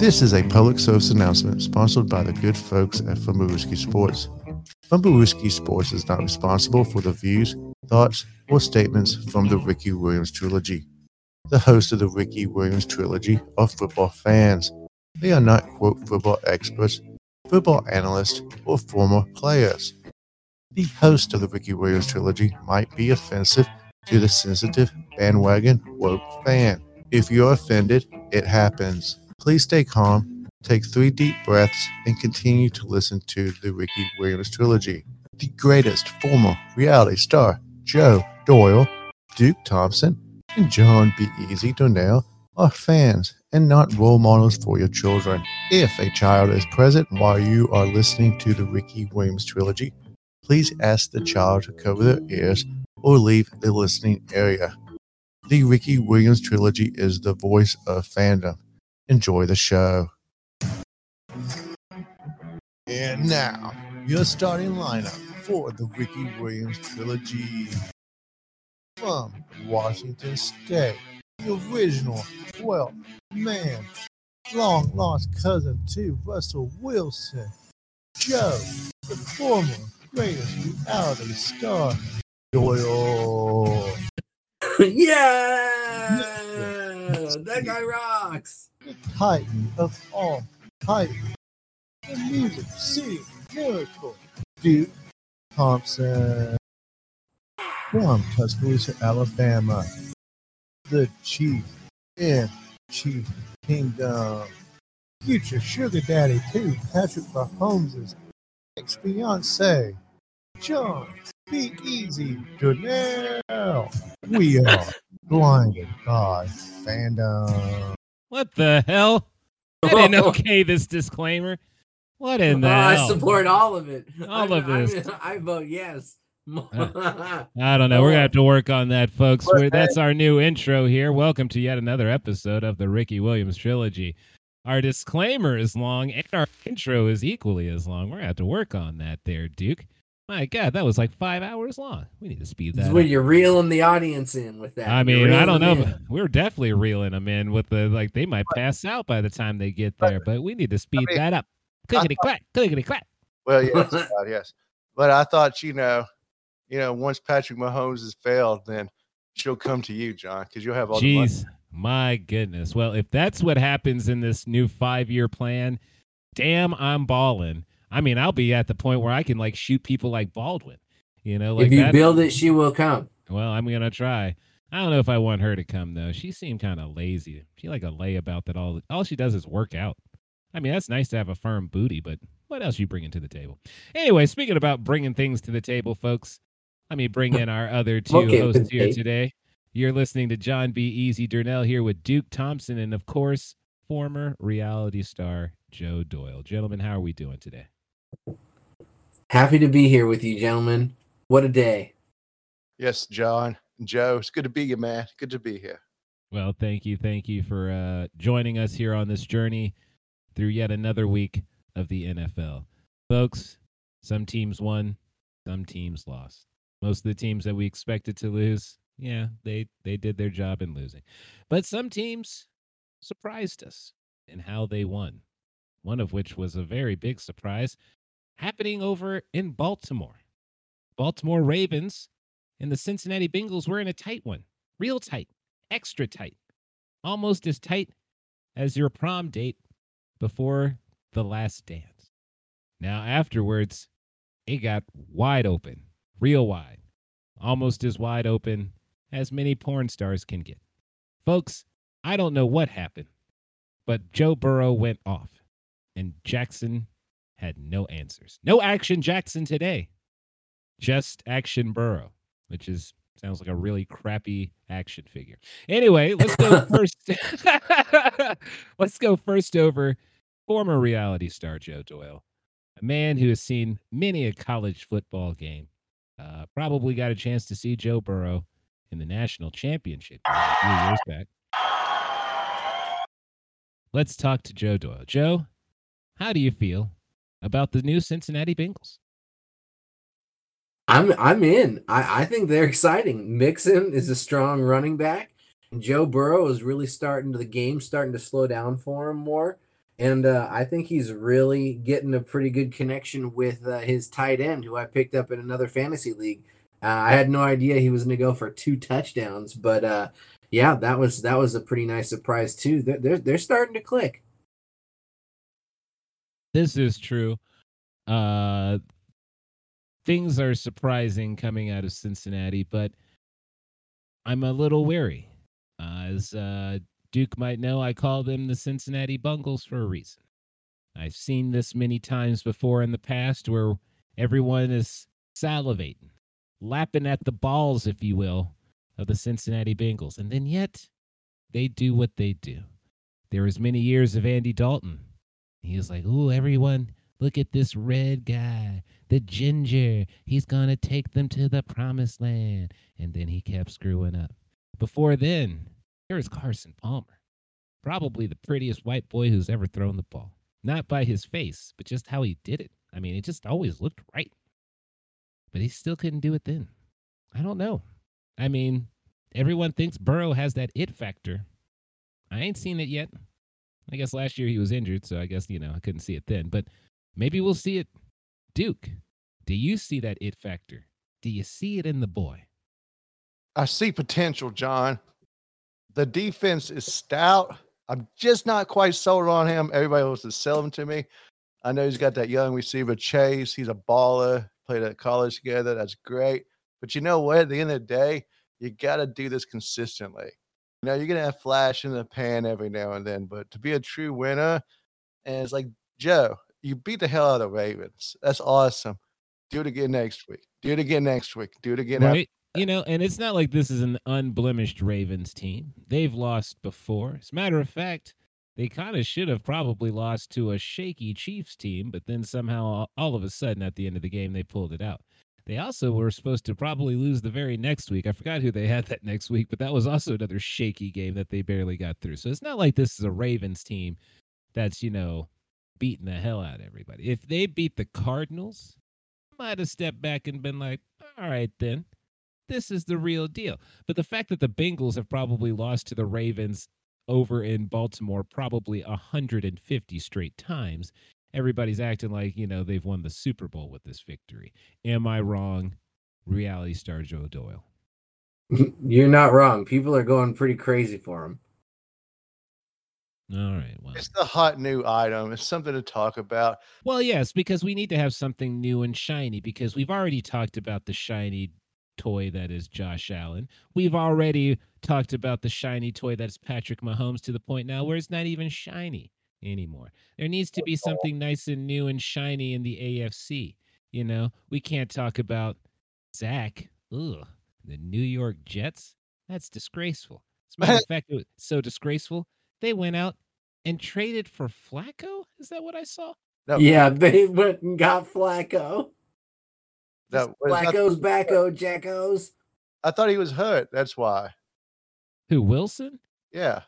This is a public service announcement sponsored by the good folks at Fumbawooski Sports. Fumbawooski Sports is not responsible for the views, thoughts, or statements from the Ricky Williams trilogy. The hosts of the Ricky Williams trilogy are football fans. They are not, quote, football experts, football analysts, or former players. The host of the Ricky Williams trilogy might be offensive to the sensitive bandwagon woke fan. If you're offended, it happens. Please stay calm, take three deep breaths, and continue to listen to the Ricky Williams trilogy. The greatest former reality star, Joe Doyle, Duke Thompson, and Jon B. Easy Donnell are fans and not role models for your children. If a child is present while you are listening to the Ricky Williams trilogy, please ask the child to cover their ears or leave the listening area. The Ricky Williams trilogy is the voice of fandom. Enjoy the show. And now, your starting lineup for the Ricky Williams trilogy. From Washington State, the original 12 man, long lost cousin to Russell Wilson, Joe, the former greatest reality star, Doyle. yeah, that guy rocks. The titan of all titans, the music city miracle, Duke Thompson. From Tuscaloosa, Alabama, the chief in Chief Kingdom. Future sugar daddy to Patrick Mahomes' ex-fiance, Jon Be Easy Donnell. We are blinded by fandom. What the hell? I didn't okay this disclaimer. What in the Oh, I support all of it. All I, of this. I, I vote yes. Uh, I don't know. We're gonna have to work on that, folks. We're, that's our new intro here. Welcome to yet another episode of the Ricky Williams trilogy. Our disclaimer is long, and our intro is equally as long. We're gonna have to work on that, there, Duke. My God, that was like five hours long. We need to speed This that. is when up. you're reeling the audience in with that. I mean, I don't know. but We're definitely reeling them in with the like. They might pass out by the time they get there, but we need to speed mean, that up. Clickety clack, clickety clack. Well, yes, God, uh, yes. But I thought, you know, you know, once Patrick Mahomes has failed, then she'll come to you, Jon, because you'll have all the money. Jeez, my goodness. Well, if that's what happens in this new five-year plan, damn, I'm balling. I mean, I'll be at the point where I can like shoot people like Baldwin. You know, like if you that. build it, she will come. well, I'm gonna try. I don't know if I want her to come though. She seemed kind of lazy. She like a layabout that all all she does is work out. I mean, that's nice to have a firm booty, but what else you bringing to the table? Anyway, speaking about bringing things to the table, folks, let me bring in our other two Okay, hosts here day. today. You're listening to Jon B. Easy Durnell here with Duke Thompson and, of course, former reality star Joe Doyle. Gentlemen, how are we doing today? Happy to be here with you, gentlemen. What a day. Yes, Jon, Joe, it's good to be you, man. Good to be here. Well, thank you. Thank you for uh, joining us here on this journey through yet another week of the NFL. Folks, some teams won, some teams lost. Most of the teams that we expected to lose, yeah, they, they did their job in losing. But some teams surprised us in how they won, one of which was a very big surprise happening over in Baltimore. Baltimore Ravens and the Cincinnati Bengals were in a tight one, real tight extra tight, almost as tight as your prom date before the last dance. Now, afterwards, it got wide open, real wide, almost as wide open as many porn stars can get. Folks, I don't know what happened, but Joe Burrow went off, and Jackson had no answers. No action Jackson today, just action Burrow, which is sounds like a really crappy action figure. Anyway, let's go first. let's go first over former reality star Joe Doyle, a man who has seen many a college football game. Uh, probably got a chance to see Joe Burrow in the national championship a few years back. Let's talk to Joe Doyle. Joe, how do you feel about the new Cincinnati Bengals? I'm I'm in. I, I think they're exciting. Mixon is a strong running back. Joe Burrow is really starting to the game starting to slow down for him more. And uh, I think he's really getting a pretty good connection with uh, his tight end, who I picked up in another fantasy league. Uh, I had no idea he was going to go for two touchdowns, but uh, yeah, that was that was a pretty nice surprise too. They're they're, they're starting to click. This is true. Uh, things are surprising coming out of Cincinnati, but I'm a little wary. Uh, as uh, Duke might know, I call them the Cincinnati Bungles for a reason. I've seen this many times before in the past where everyone is salivating, lapping at the balls, if you will, of the Cincinnati Bengals. And then yet, they do what they do. There was many years of Andy Dalton. He was like, "Ooh, everyone, look at this red guy, the ginger. He's gonna take them to the promised land." And then he kept screwing up. Before then, there was Carson Palmer, probably the prettiest white boy who's ever thrown the ball. Not by his face, but just how he did it. I mean, it just always looked right. But he still couldn't do it then. I don't know. I mean, everyone thinks Burrow has that it factor. I ain't seen it yet. I guess last year he was injured, so I guess, you know, I couldn't see it then. But maybe we'll see it. Duke, do you see that it factor? Do you see it in the boy? I see potential, Jon. The defense is stout. I'm just not quite sold on him. Everybody else is selling to me. I know he's got that young receiver, Chase. He's a baller. Played at college together. That's great. But you know what? At the end of the day, you got to do this consistently. You know, you're to have flash in the pan every now and then, but to be a true winner, and it's like, Joe, you beat the hell out of Ravens. That's awesome. Do it again next week. Do it again next week. Do it again. Right. You know, and it's not like this is an unblemished Ravens team. They've lost before. As a matter of fact, they kind of should have probably lost to a shaky Chiefs team, but then somehow, all of a sudden, at the end of the game, they pulled it out. They also were supposed to probably lose the very next week. I forgot who they had that next week, but that was also another shaky game that they barely got through. So it's not like this is a Ravens team that's, you know, beating the hell out of everybody. If they beat the Cardinals, I might have stepped back and been like, all right, then, this is the real deal. But the fact that the Bengals have probably lost to the Ravens over in Baltimore probably 150 straight times everybody's acting like you know they've won the Super Bowl with this victory. Am I wrong? Reality star Joe Doyle. You're not wrong. People are going pretty crazy for him. All right. Well, it's the hot new item. It's something to talk about. Well, yes, because we need to have something new and shiny because we've already talked about the shiny toy that is Josh Allen. We've already talked about the shiny toy that's Patrick Mahomes to the point now where it's not even shiny anymore. There needs to be something nice and new and shiny in the AFC. You know, we can't talk about Zach. Ugh, the New York Jets. That's disgraceful. As a matter of fact, it was so disgraceful. They went out and traded for Flacco. Is that what I saw? No. Yeah, they went and got Flacco. No, Flacco's backo oh, jackos. I thought he was hurt. That's why. Who Wilson? Yeah.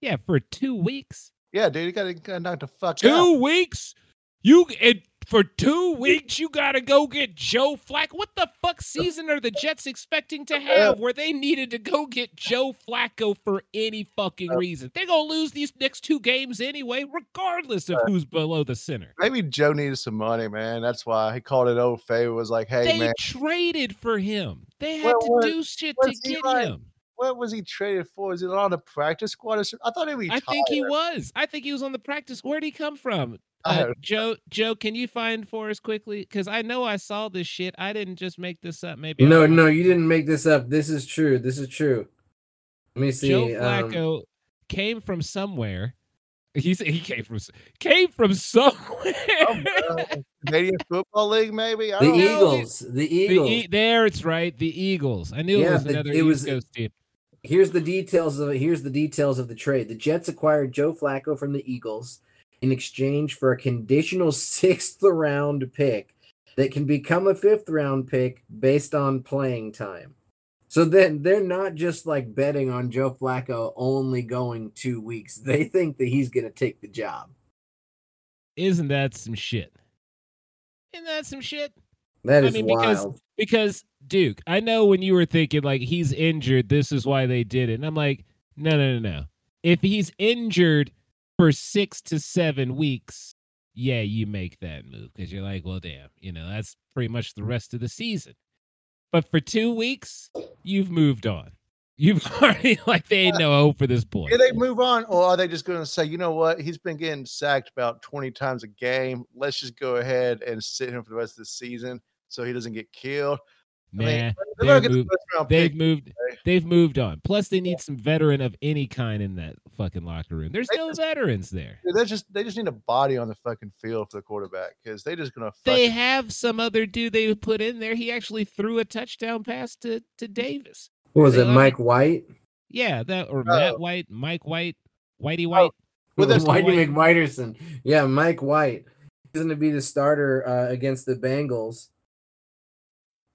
Yeah, for two weeks. Yeah, dude, you gotta, gotta knock the fuck two out. Two weeks? You it, for two weeks you gotta go get Joe Flacco. What the fuck season are the Jets expecting to have where they needed to go get Joe Flacco for any fucking uh, reason? They're gonna lose these next two games anyway, regardless of uh, who's below the center. Maybe Joe needed some money, man. That's why he called it old favor. Was like, hey, they man. traded for him. They had what, to do shit to get like? him what was he traded for? Is he on the practice squad? Or I thought he retired. I think he was. I think he was on the practice. Where'd he come from? Uh, Joe, Joe, can you find for us quickly? Because I know I saw this shit. I didn't just make this up. Maybe no, no, you didn't make this up. This is true. This is true. Let me see. Joe um Flacco um, came from somewhere. He said he came from came from somewhere. Oh, Canadian Football League, maybe. the Eagles. The Eagles. The there, it's right. The Eagles. I knew yeah, it was the, another it East was, Coast team. Here's the details of here's the details of the trade. The Jets acquired Joe Flacco from the Eagles in exchange for a conditional sixth round pick that can become a fifth round pick based on playing time. So then they're not just like betting on Joe Flacco only going two weeks. They think that he's gonna take the job. Isn't that some shit? Isn't that some shit? That is I mean, wild. Because, because Duke, I know when you were thinking like he's injured, this is why they did it. And I'm like, no, no, no, no. If he's injured, for six to seven weeks, yeah, you make that move because you're like, well, damn, you know, that's pretty much the rest of the season. But for two weeks, you've moved on. You've already like they ain't no hope for this boy. Do they move on, or are they just going to say, you know what? He's been getting sacked about 20 times a game. Let's just go ahead and sit him for the rest of the season so he doesn't get killed. I mean, they're they're gonna get the moved- first round they've pick. moved. okay? They've moved on. Plus, they need some veteran of any kind in that fucking locker room. There's They no just- veterans there. They just they just need a body on the fucking field for the quarterback because they just gonna They fucking have some other dude they put in there. He actually threw a touchdown pass to to Davis. What was They it, like- Mike White? Yeah, that or Oh. Matt White, Mike White, Whitey White. Well, that's the Whitey White- McWhiterson. Yeah, Mike White. He's going to be the starter uh, against the Bengals.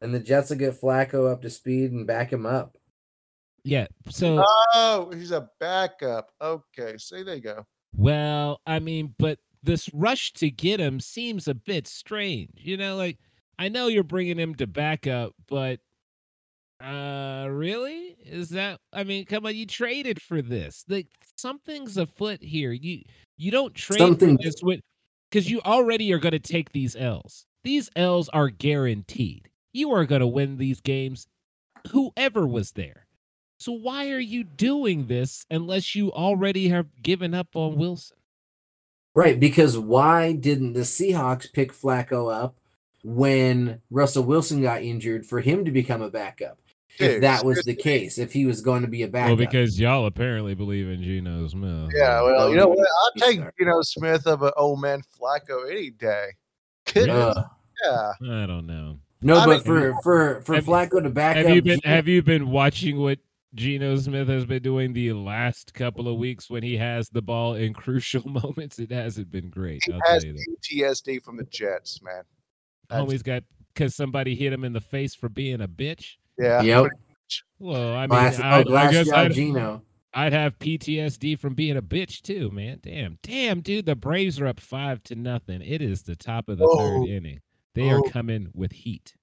And the Jets will get Flacco up to speed and back him up. Yeah. So Oh, he's a backup. Okay, see, there you go. Well, I mean, but this rush to get him seems a bit strange. You know, like I know you're bringing him to backup, but uh really? Is that I mean, come on, you traded for this. Like something's afoot here. You you don't trade Something- for this with cuz you already are going to take these L's. These L's are guaranteed. You are going to win these games whoever was there. So why are you doing this unless you already have given up on Wilson? Right, because why didn't the Seahawks pick Flacco up when Russell Wilson got injured for him to become a backup? if that was the case, if he was going to be a backup. Well, because y'all apparently believe in Geno Smith. Yeah, well, you know what? I'll take sorry. you know Smith of an old man Flacco any day. Goodness, Ugh. yeah. I don't know. No, I but mean- for for for Have- Flacco to back Have up, you been Geno- have you been watching what Geno Smith has been doing the last couple of weeks when he has the ball in crucial moments? It hasn't been great. He I'll has tell you that. PTSD from the Jets, man. That's- Homie's got because somebody hit him in the face for being a bitch. Yeah, Yep. Well, I mean, glass, I, oh, I guess jaw I'd, Geno. I'd have PTSD from being a bitch too, man. Damn, damn, dude. The Braves are up five to nothing. It is the top of the Oh. third inning. They are Oh. coming with heat.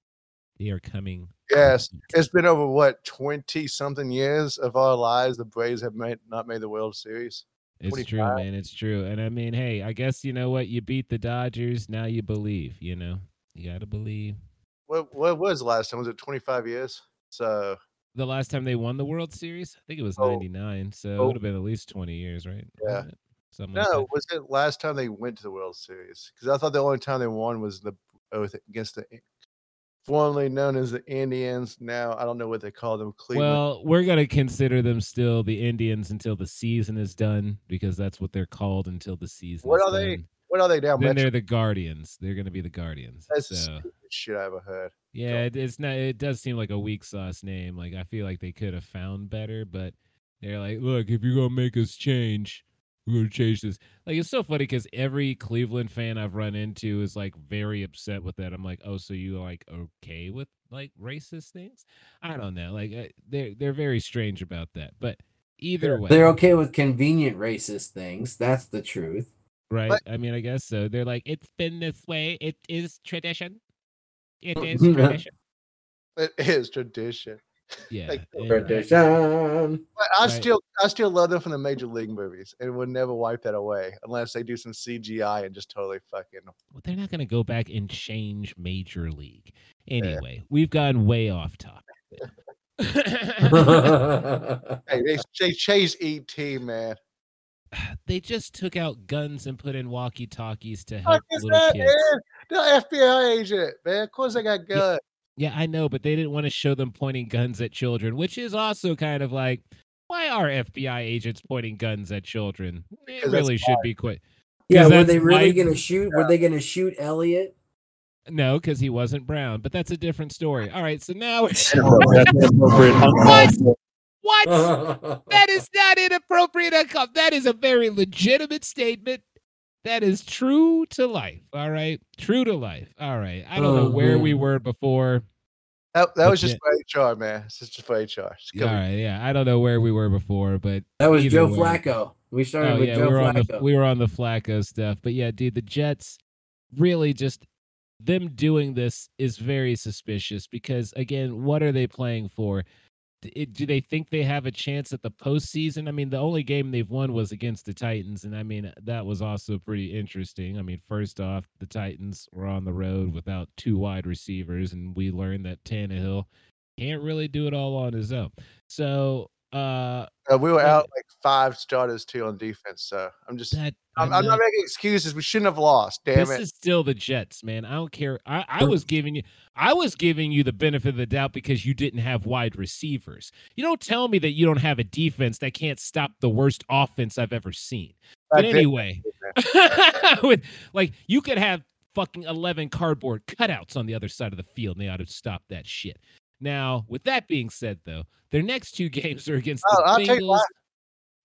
They are coming. Yes, it's been over what twenty something years of our lives. The Braves have made, not made the World Series. It's true, man. It's true. And I mean, hey, I guess you know what? You beat the Dodgers. Now you believe. You know, you got to believe. What what was the last time? Was it twenty five years? So The last time they won the World Series, I think it was Oh. '99. So it Oh. would have been at least 20 years, right? Yeah. It? Something no, that. was it last time they went to the World Series? Because I thought the only time they won was the Oh, with- against the eh, formerly known as the Indians. Now I don't know what they call them. Cleveland. Well, we're gonna consider them still the Indians until the season is done because that's what they're called until the season. What are they? what are they now? Then Metro? they're the Guardians. They're gonna be the Guardians. That's so shit I ever heard. yeah, it, it's not. It does seem like a weak sauce name. Like I feel like they could have found better, but they're like, look, if you're gonna make us change, we're gonna change this. Like it's so funny because every Cleveland fan I've run into is like very upset with that. I'm like, oh, so you like okay with like racist things? I don't know. Like uh, they're they're very strange about that. But either way, They're okay with convenient racist things. That's the truth. right? But- I mean, I guess so. They're like, it's been this way. It is tradition. It is tradition. It is tradition. Yeah. Like, and I- But I Right. still I still love them from the major league movies and would never wipe that away unless they do some CGI and just totally fucking Well, they're not going to go back and change Major League. Anyway, we've gone way off topic. Hey, they they chase ET, man. they just took out guns and put in walkie talkies to Fuck help is little that, kids. man? The FBI agent, man. Of course they got guns. Yeah, I know, but they didn't want to show them pointing guns at children, which is also kind of like, why are FBI agents pointing guns at children? It really should be quite. Yeah, were they really life- gonna shoot? Were they gonna shoot Elliott? No, because he wasn't brown, but that's a different story. All right, so now What? what? That's not inappropriate. uncom- That is a very legitimate statement. That is true to life. All right. True to life. All right. I don't know Oh, where we mm-hmm. were before. That, that was just Legit. for HR, man. It's just for HR. Just All. Yeah. I don't know where we were before, but that was Joe way. Flacco. We started oh with yeah, Joe we were on the Flacco. we were on the Flacco stuff. But yeah, dude, the Jets really just them doing this is very suspicious because again, what are they playing for? It, do they think they have a chance at the postseason? I mean, the only game they've won was against the Titans, and I mean that was also pretty interesting. I mean, first off, the Titans were on the road without two wide receivers, and we learned that Tannehill can't really do it all on his own. So uh, uh, we were out like five starters too on defense. So I'm just that I'm, I'm, not, making excuses. We shouldn't have lost. Damn this it. This is still the Jets, man. I don't care. I, I was giving you I was giving you the benefit of the doubt because you didn't have wide receivers. You don't tell me that you don't have a defense that can't stop the worst offense I've ever seen. But anyway, with like you could have fucking 11 cardboard cutouts on the other side of the field and they ought to stop that shit. Now, with that being said, though, their next two games are against oh, the oh, Bengals.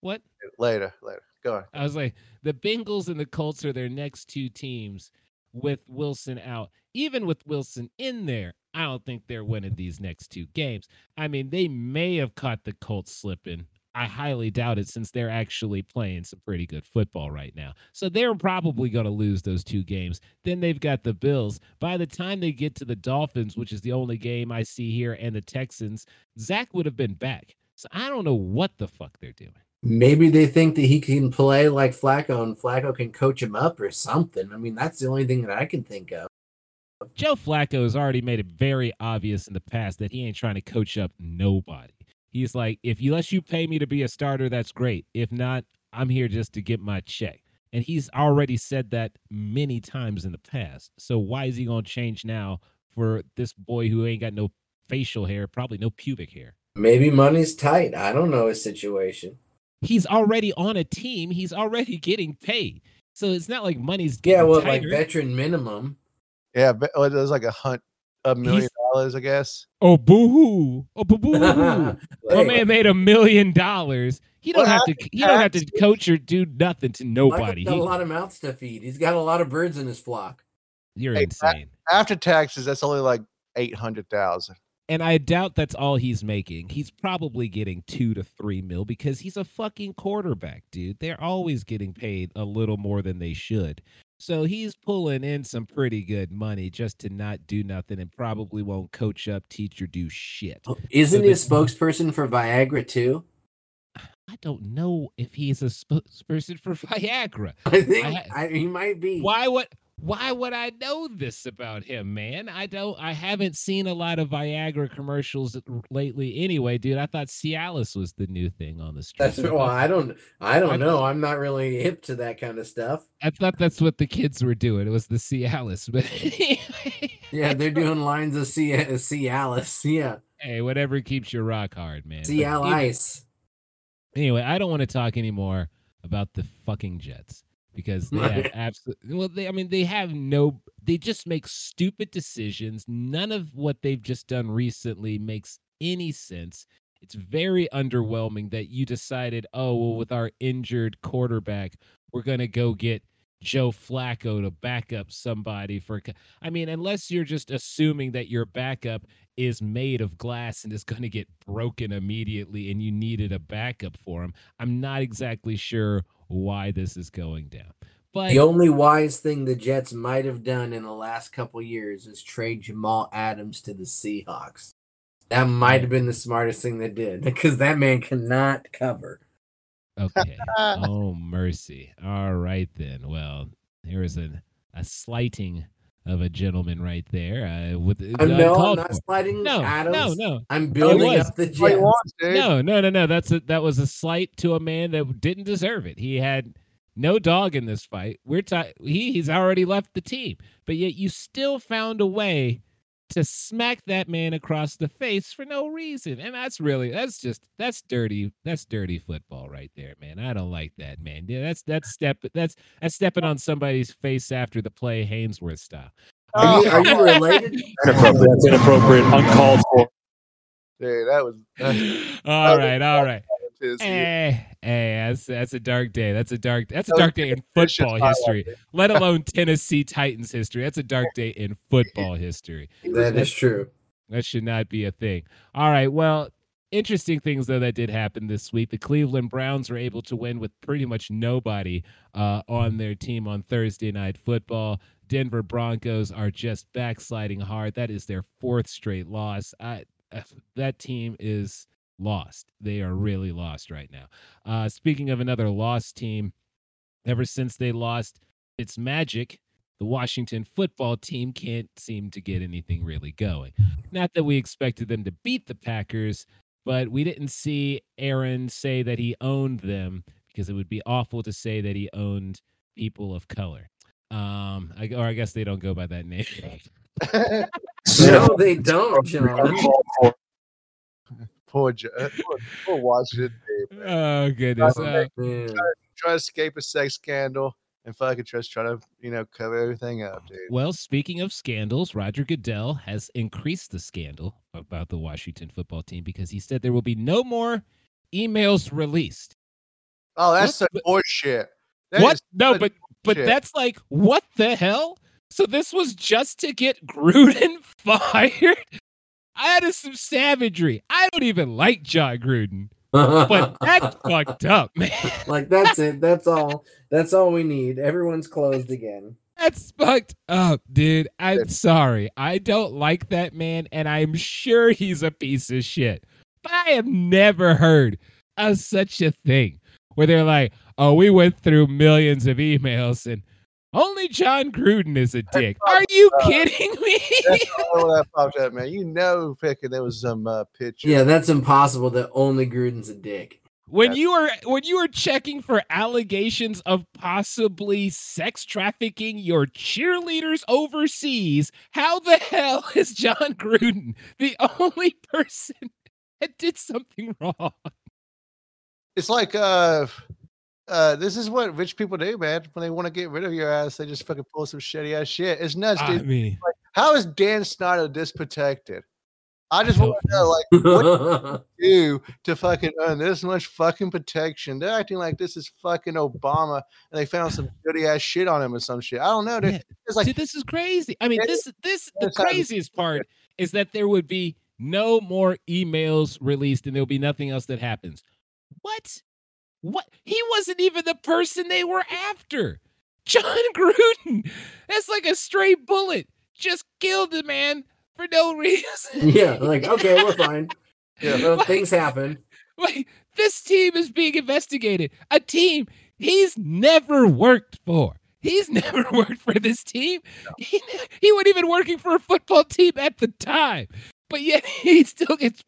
What? Later, later. Go on. I was like, the Bengals and the Colts are their next two teams with Wilson out. Even with Wilson in there, I don't think they're winning these next two games. I mean, they may have caught the Colts slipping I highly doubt it since they're actually playing some pretty good football right now. So they're probably going to lose those two games. Then they've got the Bills. By the time they get to the Dolphins, which is the only game I see here, and the Texans, Zach would have been back. So I don't know what the fuck they're doing. Maybe they think that he can play like Flacco and Flacco can coach him up or something. I mean, that's the only thing that I can think of. Joe Flacco has already made it very obvious in the past that he ain't trying to coach up nobody. He's like, if you let you pay me to be a starter, that's great. If not, I'm here just to get my check. And he's already said that many times in the past. So why is he going to change now for this boy who ain't got no facial hair, probably no pubic hair? Maybe money's tight. I don't know his situation. He's already on a team. He's already getting paid. So it's not like money's yeah, well, tighter. like veteran minimum. Yeah, but it was like a hunt a million he's, dollars, I guess. Oh boo hoo! Oh boo hoo! My man made a million dollars. He don't have to. He don't have to coach or do nothing to nobody. He's got he, a lot of mouths to feed. He's got a lot of birds in his flock. You're hey, insane. After taxes, that's only like eight hundred thousand. And I doubt that's all he's making. He's probably getting two to three mil because he's a fucking quarterback, dude. They're always getting paid a little more than they should. So he's pulling in some pretty good money just to not do nothing and probably won't coach up, teach, or do shit. Oh, isn't so he a spokesperson for Viagra too? I don't know if he's a spokesperson for Viagra. I think I, I, he might be. Why? What? Why would I know this about him, man? I don't. I haven't seen a lot of Viagra commercials lately, anyway, dude. I thought Cialis was the new thing on the street. That's well, I don't. I don't know. I'm not really hip to that kind of stuff. I thought that's what the kids were doing. It was the Cialis, but yeah, they're doing lines of C- Cialis. Yeah. Hey, whatever keeps your rock hard, man. Cialis. Anyway, I don't want to talk anymore about the fucking Jets because they have absolutely well they I mean they have no they just make stupid decisions. None of what they've just done recently makes any sense. It's very underwhelming that you decided, oh, well, with our injured quarterback, we're going to go get Joe Flacco to back up somebody for. I mean, unless you're just assuming that your backup is made of glass and is going to get broken immediately and you needed a backup for him, I'm not exactly sure why this is going down. But the only wise thing the Jets might have done in the last couple years is trade Jamal Adams to the Seahawks. That might have been the smartest thing they did because that man cannot cover. Okay. oh mercy. All right then. Well, there was a a slighting of a gentleman right there. Uh, with uh, no, I'm not for. sliding. No, Adams. no, no. I'm building up the Jets. No, no, no, no. That's a, that was a slight to a man that didn't deserve it. He had no dog in this fight. We're t- he he's already left the team, but yet you still found a way to smack that man across the face for no reason. And that's really that's just that's dirty. That's dirty football right there, man. I don't like that, man. Yeah, that's that's step that's that's stepping on somebody's face after the play Haynesworth style. Are you, are you related? inappropriate. That's inappropriate. Uncalled for. Dude, that was. all right, all right. Hey, hey, that's that's a dark day. That's a dark. That's a dark day in football history. Let alone Tennessee Titans history. That's a dark day in football history. That is true. That should not be a thing. All right. Well, interesting things though that did happen this week. The Cleveland Browns were able to win with pretty much nobody uh, on their team on Thursday night football. Denver Broncos are just backsliding hard. That is their fourth straight loss. I, that team is lost. They are really lost right now. Uh, speaking of another lost team, ever since they lost its magic, the Washington football team can't seem to get anything really going. Not that we expected them to beat the Packers, but we didn't see Aaron say that he owned them because it would be awful to say that he owned people of color. Um, I, or I guess they don't go by that name. No, they don't, Jon. Poor, uh, poor, poor Washington. man. oh goodness! Uh, Man. Try to escape a sex scandal and fucking just try to, you know, cover everything up, dude. well, speaking of scandals, Roger Goodell has increased the scandal about the Washington football team because he said there will be no more emails released. Oh, that's What some horse. That what? No, but but shit. that's like what the hell? So this was just to get Gruden fired. That is some savagery. I don't even like Jon Gruden, but that's fucked up, man. like that's it. That's all. That's all we need. Everyone's closed again. That's fucked up, dude. I'm sorry. I don't like that man, and I'm sure he's a piece of shit. But I have never heard of such a thing where they're like, oh, we went through millions of emails and only Jon Gruden is a dick. Are you up. kidding me? That's all that popped up, man. You know, picking there was some uh, picture. Yeah, that's impossible. That only Gruden's a dick. when Yeah. you are when you are checking for allegations of possibly sex trafficking your cheerleaders overseas, how the hell is Jon Gruden the only person that did something wrong? It's like uh uh this is what rich people do, man. When they want to get rid of your ass, they just fucking pull some shitty ass shit. It's nuts, I dude. mean, How is Dan Snyder this protected? I just want to know, like, what do you do to fucking earn this much fucking protection? They're acting like this is fucking Obama, and they found some dirty ass shit on him or some shit. I don't know. dude. Yeah. It's like dude, this is crazy. I mean, this this the that's how it is. craziest part is that there would be no more emails released and there'll be nothing else that happens. What? What? He wasn't even the person they were after. Jon Gruden. That's like a stray bullet. Just killed the man for no reason. yeah, like okay, we're fine. Yeah. Well, things happen. Like this team is being investigated. A team he's never worked for. He's never worked for this team. He, he wasn't even working for a football team at the time. But yet he still gets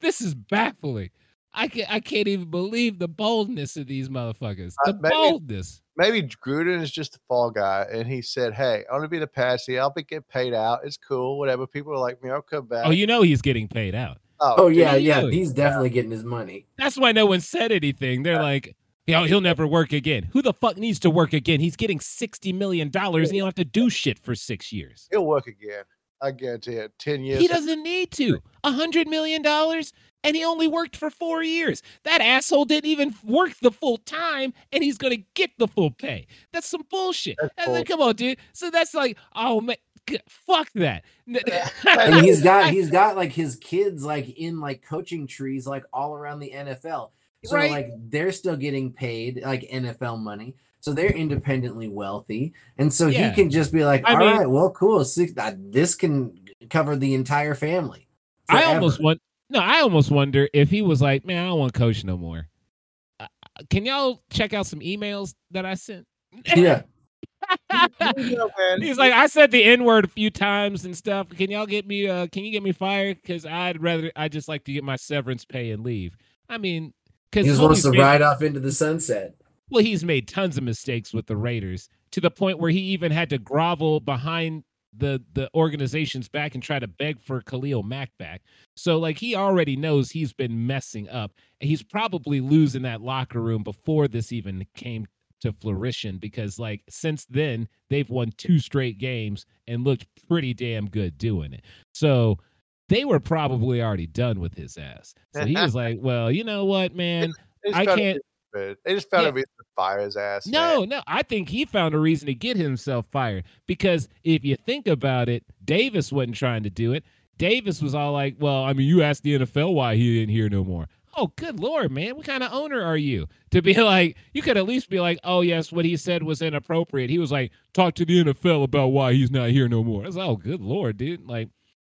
this is baffling. I can I can't even believe the boldness of these motherfuckers. Uh, The maybe- boldness. maybe Gruden is just a fall guy, and he said, "Hey, I want to be the patsy. I'll be get paid out. It's cool. Whatever. People are like me. I'll come back." Oh, you know he's getting paid out. Oh yeah, yeah. really? He's definitely getting his money. That's why no one said anything. They're like, Yo, he'll never work again. Who the fuck needs to work again? He's getting $60 million and he'll have to do shit for six years. he'll work again. I guarantee it. Ten years. He doesn't need to. A hundred million dollars, and he only worked for four years. That asshole didn't even work the full time, and he's gonna get the full pay. That's some bullshit. That's I bull- come on, dude. So that's like, oh man, fuck that. And he's got he's got like his kids like in like coaching trees like all around the NFL. So Right. like they're still getting paid like NFL money. So they're independently wealthy. And so Yeah. he can just be like, I "All right, mean- well, cool. Six, uh, this can cover the entire family. I almost forever." want. No, I almost wonder if he was like, man, I don't want to coach no more. Uh, can y'all check out some emails that I sent? Yeah. You. He's like, I said the N word a few times and stuff. Can y'all get me? Uh, can you get me fired? Because I'd rather, I just like to get my severance pay and leave. I mean, because He just wants to ride off into the sunset. well, he's made tons of mistakes with the Raiders to the point where he even had to grovel behind the the organization's back and try to beg for Khalil Mack back. So like he already knows he's been messing up. And he's probably losing that locker room before this even came to fruition because like since then they've won two straight games and looked pretty damn good doing it. So they were probably already done with his ass. So he was like, "Well, you know what, man? I can't- reason- They just found Yeah. a reason to fire his ass. man. No, no. I think he found a reason to get himself fired because if you think about it, Davis wasn't trying to do it. Davis was all like, "Well, I mean, you asked the NFL why he didn't hear no more." Oh, good lord, man! What kind of owner are you to be like? You could at least be like, "Oh, yes, what he said was inappropriate." He was like, "Talk to the NFL about why he's not here no more." I was like, "Oh, good lord, dude!" Like,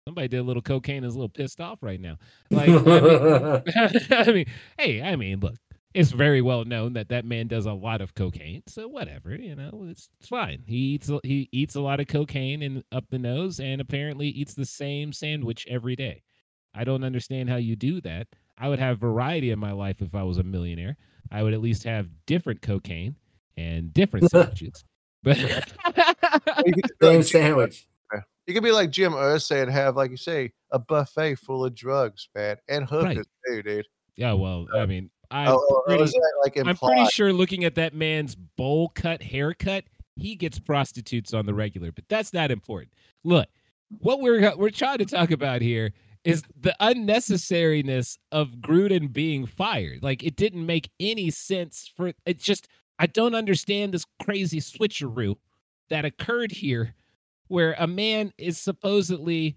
Somebody did a little cocaine and is a little pissed off right now. Like, I mean, I mean, hey, I mean, look, it's very well known that that man does a lot of cocaine. So whatever, you know, it's, it's fine. He eats a- he eats a lot of cocaine and up the nose, and apparently eats the same sandwich every day. I don't understand how you do that. I would have variety in my life if I was a millionaire. I would at least have different cocaine and different sandwiches. But Same sandwich. you could be like Jim Irsay and have, like you say, a buffet full of drugs, man, and hookers too, dude. yeah, well, I mean, I'm Oh, oh, oh, pretty, like I'm pretty sure looking at that man's bowl cut haircut, he gets prostitutes on the regular, but that's not important. Look, what we're uh, we're trying to talk about here is the unnecessariness of Gruden being fired. Like it didn't make any sense for it just I don't understand this crazy switcheroo that occurred here where a man is supposedly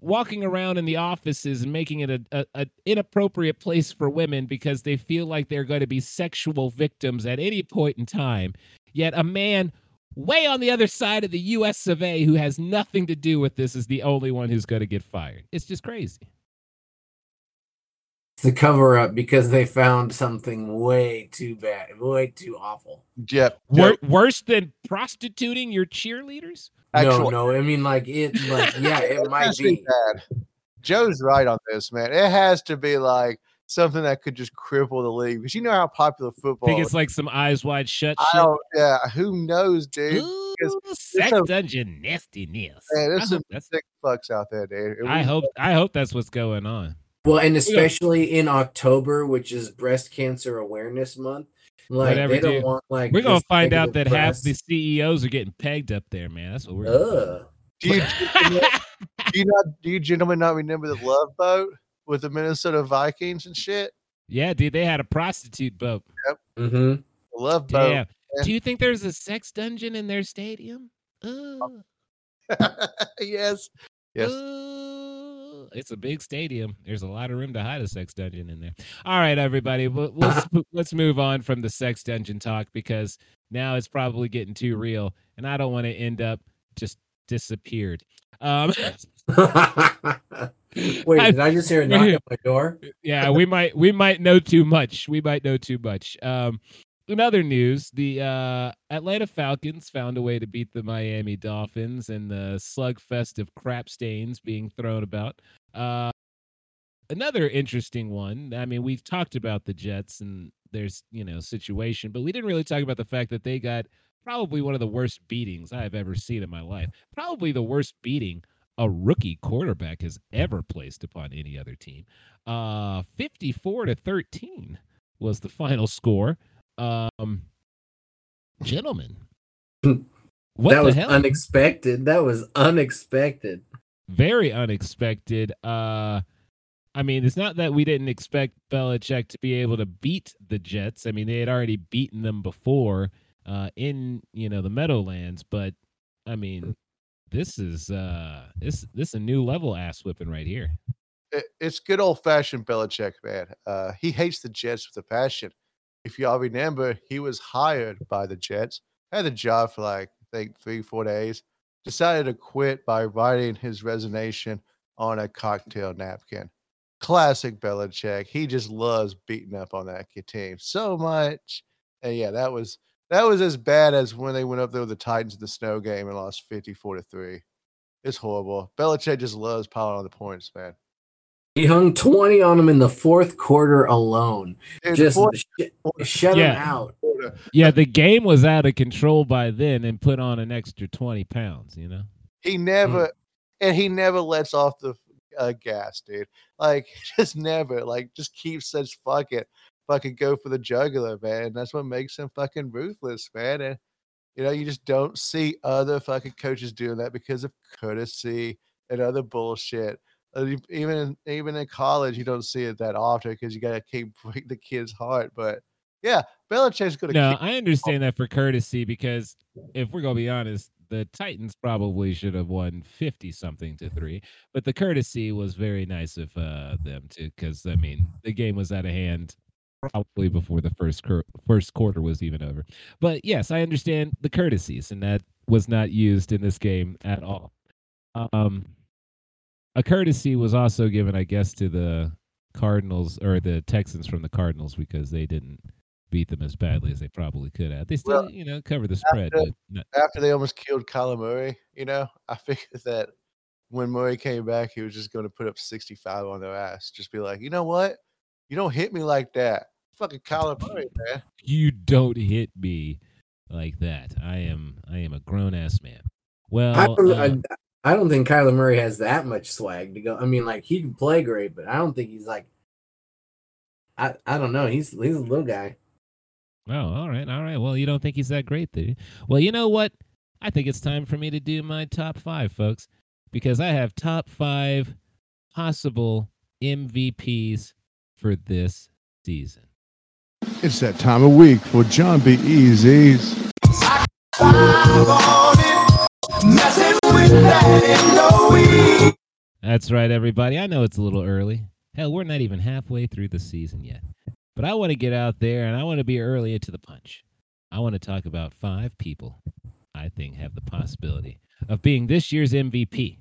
walking around in the offices and making it a, a, a inappropriate place for women because they feel like they're going to be sexual victims at any point in time. Yet a man way on the other side of the us of a who has nothing to do with this is the only one who's going to get fired. It's just crazy The cover up because they found something way too bad, way too awful. Yep. Wor- worse than prostituting your cheerleaders no, Actual- no, I mean like it, like yeah, it might be. bad. Joe's right on this, man. It has to be like something that could just cripple the league because you know how popular football. I think it's like some eyes wide shut I don't. Yeah, who knows, dude? Ooh, it's sex a- dungeon nastiness Man, I there's some hope sick fucks out there, dude. And I we- hope I hope that's what's going on. Well, and especially in October, which is Breast Cancer Awareness Month, like Whatever, they don't dude. want like We're gonna find out that negative half the CEOs are getting pegged up there, man. That's what we're. gonna. Do you, do you not? Do you gentlemen not remember the Love Boat with the Minnesota Vikings and shit? yeah, dude, they had a prostitute boat. Mm-hmm. The Love Boat. Damn. Do you think there's a sex dungeon in their stadium? Ooh, yes. Yes. ooh. It's a big stadium. There's a lot of room to hide a sex dungeon in there. All right, everybody, we'll, let's let's move on from the sex dungeon talk because now it's probably getting too real, and I don't want to end up just disappeared. Um, Wait, did I just hear a knock at my door? yeah, we might we might know too much. We might know too much. Um, in other news, the uh, Atlanta Falcons found a way to beat the Miami Dolphins, and the slugfest of crap stains being thrown about. Uh, another interesting one. I mean, we've talked about the Jets and there's you know situation, but we didn't really talk about the fact that they got probably one of the worst beatings I've ever seen in my life. Probably the worst beating a rookie quarterback has ever placed upon any other team. Uh 54 to 13 was the final score. Um gentlemen. What that the was hell? unexpected. That was unexpected. very unexpected. Uh I mean, it's not that we didn't expect Belichick to be able to beat the Jets. I mean, they had already beaten them before uh in, you know, the Meadowlands, but I mean, this is uh this this a new level ass whipping right here. It's good old fashioned Belichick, man. Uh, he hates the Jets with a passion. If y'all remember, he was hired by the Jets, had the job for like I think three, four days, decided to quit by writing his resignation on a cocktail napkin. Classic Belichick. He just loves beating up on that team so much. And yeah, that was that was as bad as when they went up there with the Titans in the snow game and lost 54 to 3. It's horrible. Belichick just loves piling on the points, man. He hung 20 on him in the fourth quarter alone. Dude, Just fourth sh- shut Yeah. him out. Yeah, the game was out of control by then and put on an extra 20 pounds, you know? he never and he never lets off the uh, gas, dude. Like just never. Like just keeps such fuck it, fucking go for the jugular, man. That's what makes him fucking ruthless, man. And you know, you just don't see other fucking coaches doing that because of courtesy and other bullshit. Uh, Even even in college, you don't see it that often because you gotta keep the kid's heart. But yeah, Belichick's gonna No, I understand that for courtesy because if we're going to be honest, the Titans probably should have won 50 something to 3, but the courtesy was very nice of uh, them too cuz I mean, the game was out of hand probably before the first cur- first quarter was even over. But yes, I understand the courtesies and that was not used in this game at all. Um a courtesy was also given, I guess, to the Cardinals or the Texans from the Cardinals because they didn't beat them as badly as they probably could have. They still, Well, you know, cover the spread, after- but not, After they almost killed Kyler Murray, you know, I figured that when Murray came back, he was just going to put up 65 on their ass. Just be like, you know what? You don't hit me like that. Fucking Kyler Murray, man. you don't hit me like that. I am, I am a grown ass man. Well, I don't, uh, I, I don't think Kyler Murray has that much swag to go. I mean, like he can play great, but I don't think he's like. I I don't know. He's he's a little guy. Oh, all right, all right. Well, you don't think he's that great, do you? Well, you know what? I think it's time for me to do my top five, folks, because I have top five possible MVPs for this season. It's that time of week for Jon Be Eazy's. That's right, everybody. I know it's a little early. Hell, we're not even halfway through the season yet. But I want to get out there and I want to be early to the punch. I want to talk about five people I think have the possibility of being this year's MVP.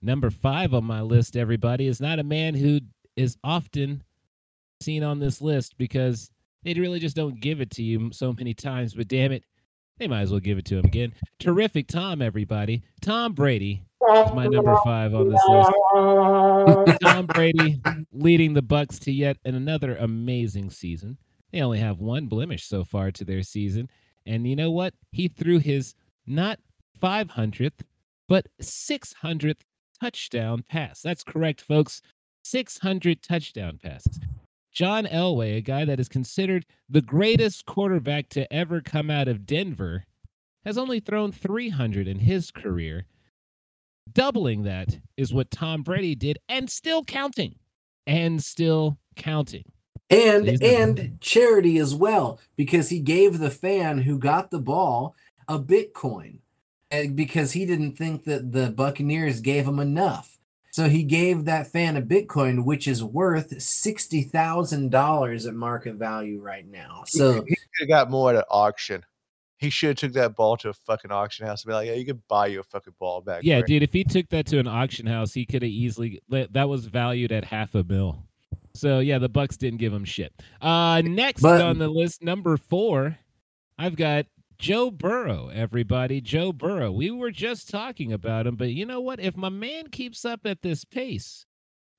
Number five on my list, everybody, is not a man who is often seen on this list because they really just don't give it to you so many times. But damn it, they might as well give it to him again. Terrific Tom, everybody. Tom Brady is my number five on this list. Tom Brady leading the Bucs to yet another amazing season. They only have one blemish so far to their season, and you know what? He threw his not 500th but 600th touchdown pass. That's correct, folks. 600 touchdown passes. John Elway, a guy that is considered the greatest quarterback to ever come out of Denver, has only thrown 300 in his career. Doubling that is what Tom Brady did, and still counting, and still counting. And and charity as well because he gave the fan who got the ball a Bitcoin, eh, because he didn't think that the Buccaneers gave him enough. So he gave that fan a Bitcoin, which is worth sixty thousand dollars at market value right now. So he could have got more at an auction. He should have took that ball to a fucking auction house and be like, yeah, you can buy you a fucking ball back. Yeah, dude, if he took that to an auction house, he could have easily that was valued at half a mil. So yeah, the Bucs didn't give him shit. Uh next But- on the list, number four, I've got Joe Burrow, everybody. Joe Burrow. We were just talking about him, but you know what? If my man keeps up at this pace,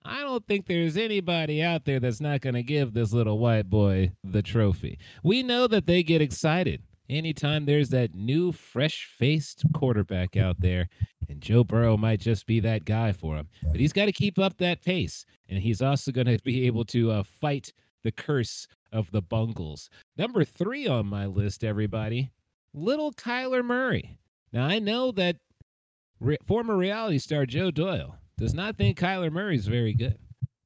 I don't think there's anybody out there that's not going to give this little white boy the trophy. We know that they get excited anytime there's that new, fresh faced quarterback out there, and Joe Burrow might just be that guy for him. But he's got to keep up that pace, and he's also going to be able to uh, fight the curse of the Bungles. Number three on my list, everybody, little Kyler Murray. Now, I know that re- former reality star Joe Doyle does not think Kyler Murray is very good.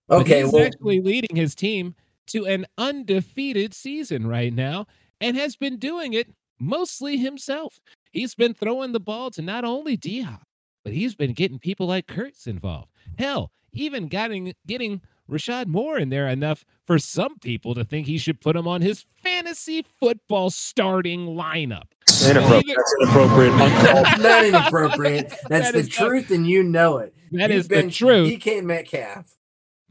But okay, he's well, actually leading his team to an undefeated season right now and has been doing it mostly himself. He's been throwing the ball to not only D Hop, but he's been getting people like Kurtz involved. Hell, even getting getting Rashad Moore in there enough for some people to think he should put him on his fantasy football starting lineup. Inappropriate. That's inappropriate. That's not inappropriate. That's That the is not- truth, and you know it. That You've is the been truth. DK Metcalf.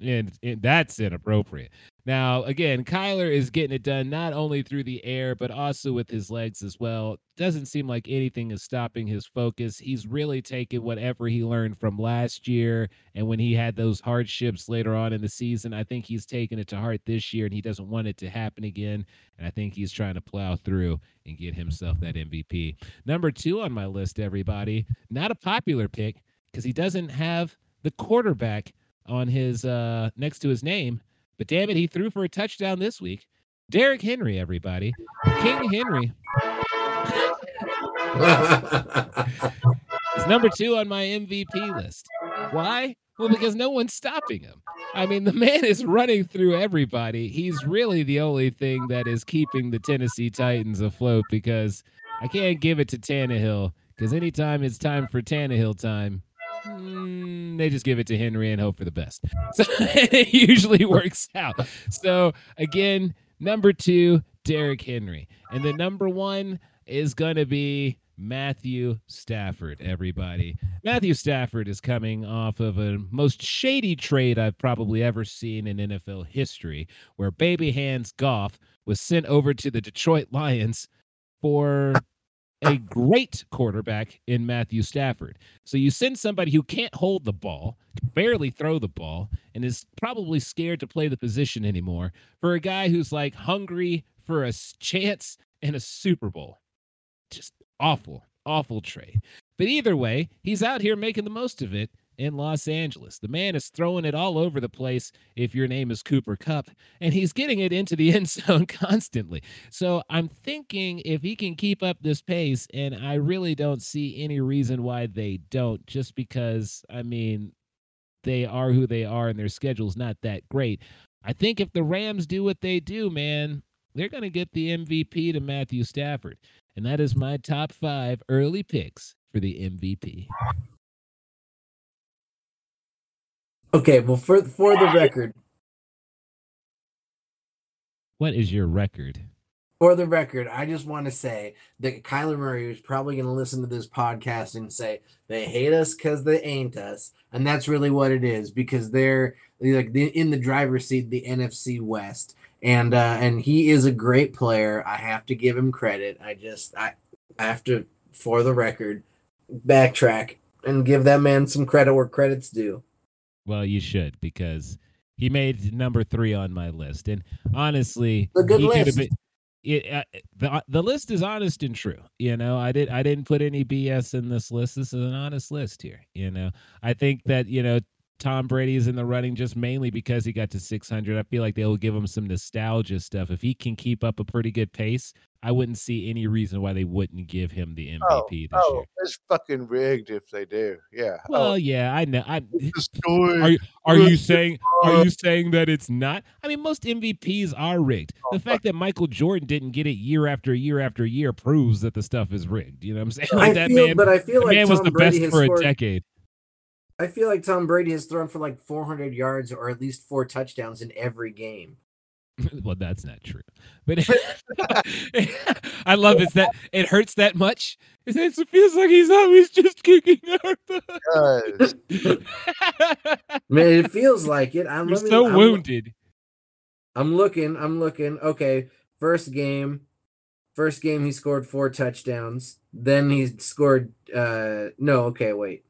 and, and that's inappropriate. Now, again, Kyler is getting it done not only through the air, but also with his legs as well. Doesn't seem like anything is stopping his focus. He's really taken whatever he learned from last year. And when he had those hardships later on in the season, I think he's taken it to heart this year and he doesn't want it to happen again. And I think he's trying to plow through and get himself that MVP. Number two on my list, everybody, not a popular pick because he doesn't have the quarterback on his uh next to his name. But damn it, he threw for a touchdown this week. Derrick Henry, everybody. King Henry is number two on my MVP list. Why? Well, because no one's stopping him. I mean, the man is running through everybody. He's really the only thing that is keeping the Tennessee Titans afloat because I can't give it to Tannehill because anytime it's time for Tannehill time, mm, they just give it to Henry and hope for the best. So it usually works out. So again, number two, Derrick Henry. And the number one is going to be Matthew Stafford, everybody. Matthew Stafford is coming off of a most shady trade I've probably ever seen in NFL history, where baby hands Goff was sent over to the Detroit Lions for a great quarterback in Matthew Stafford. So you send somebody who can't hold the ball, can barely throw the ball, and is probably scared to play the position anymore for a guy who's like hungry for a chance in a Super Bowl. Just awful, awful trade. But either way, he's out here making the most of it in Los Angeles. The man is throwing it all over the place if your name is Cooper Kupp, and he's getting it into the end zone constantly. So I'm thinking if he can keep up this pace, and I really don't see any reason why they don't, just because, I mean, they are who they are and their schedule's not that great. I think if the Rams do what they do, man, they're going to get the MVP to Matthew Stafford. And that is my top five early picks for the MVP. Okay, well for for the record, What is your record? for the record, I just want to say that Kyler Murray is probably going to listen to this podcast and say they hate us because they ain't us, and that's really what it is because they're like in the driver's seat, the NFC West, and uh, and he is a great player. I have to give him credit. I just I, I have to, for the record, backtrack and give that man some credit where credit's due. Well, you should because he made number three on my list, and honestly, A good list. been. It, uh, the the list is honest and true. You know, I did I didn't put any BS in this list. This is an honest list here. You know, I think that you know Tom Brady is in the running just mainly because he got to 600. I feel like they'll give him some nostalgia stuff. If he can keep up a pretty good pace, I wouldn't see any reason why they wouldn't give him the MVP oh, this Oh, year. it's fucking rigged if they do. Yeah. Well, oh, yeah, I know. I. Are you are you saying are you saying that it's not? I mean, most MVPs are rigged. Oh, The fact that Michael Jordan didn't get it year after year after year proves that the stuff is rigged. You know what I'm saying? I Like that feel, man, but I feel like man Tom was the Brady best for a decade. I feel like Tom Brady has thrown for like 400 yards or at least four touchdowns in every game. well, that's not true. But I love it that it hurts that much. It feels like he's always just kicking out. Guys, Man, it feels like it. I'm You're so I'm- wounded. I'm looking. I'm looking. Okay, first game. First game he scored four touchdowns. Then he scored uh no, okay, wait.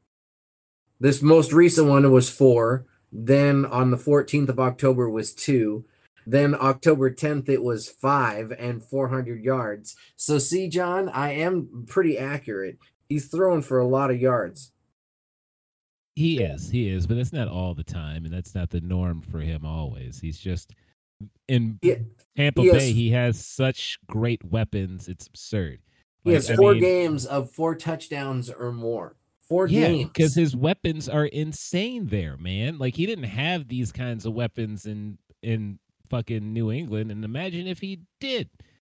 This most recent one was 4. Then on the 14th of October was 2. Then October 10th it was 5 and 400 yards. So see Jon, I am pretty accurate. He's throwing for a lot of yards. He is, he is, but that's not all the time, and that's not the norm for him always. He's just in Yeah, Tampa he has- Bay. He has such great weapons; it's absurd. He Like, has I four mean, games of four touchdowns or more. Four Yeah, games. because his weapons are insane there, man. Like he didn't have these kinds of weapons in in fucking New England, and imagine if he did.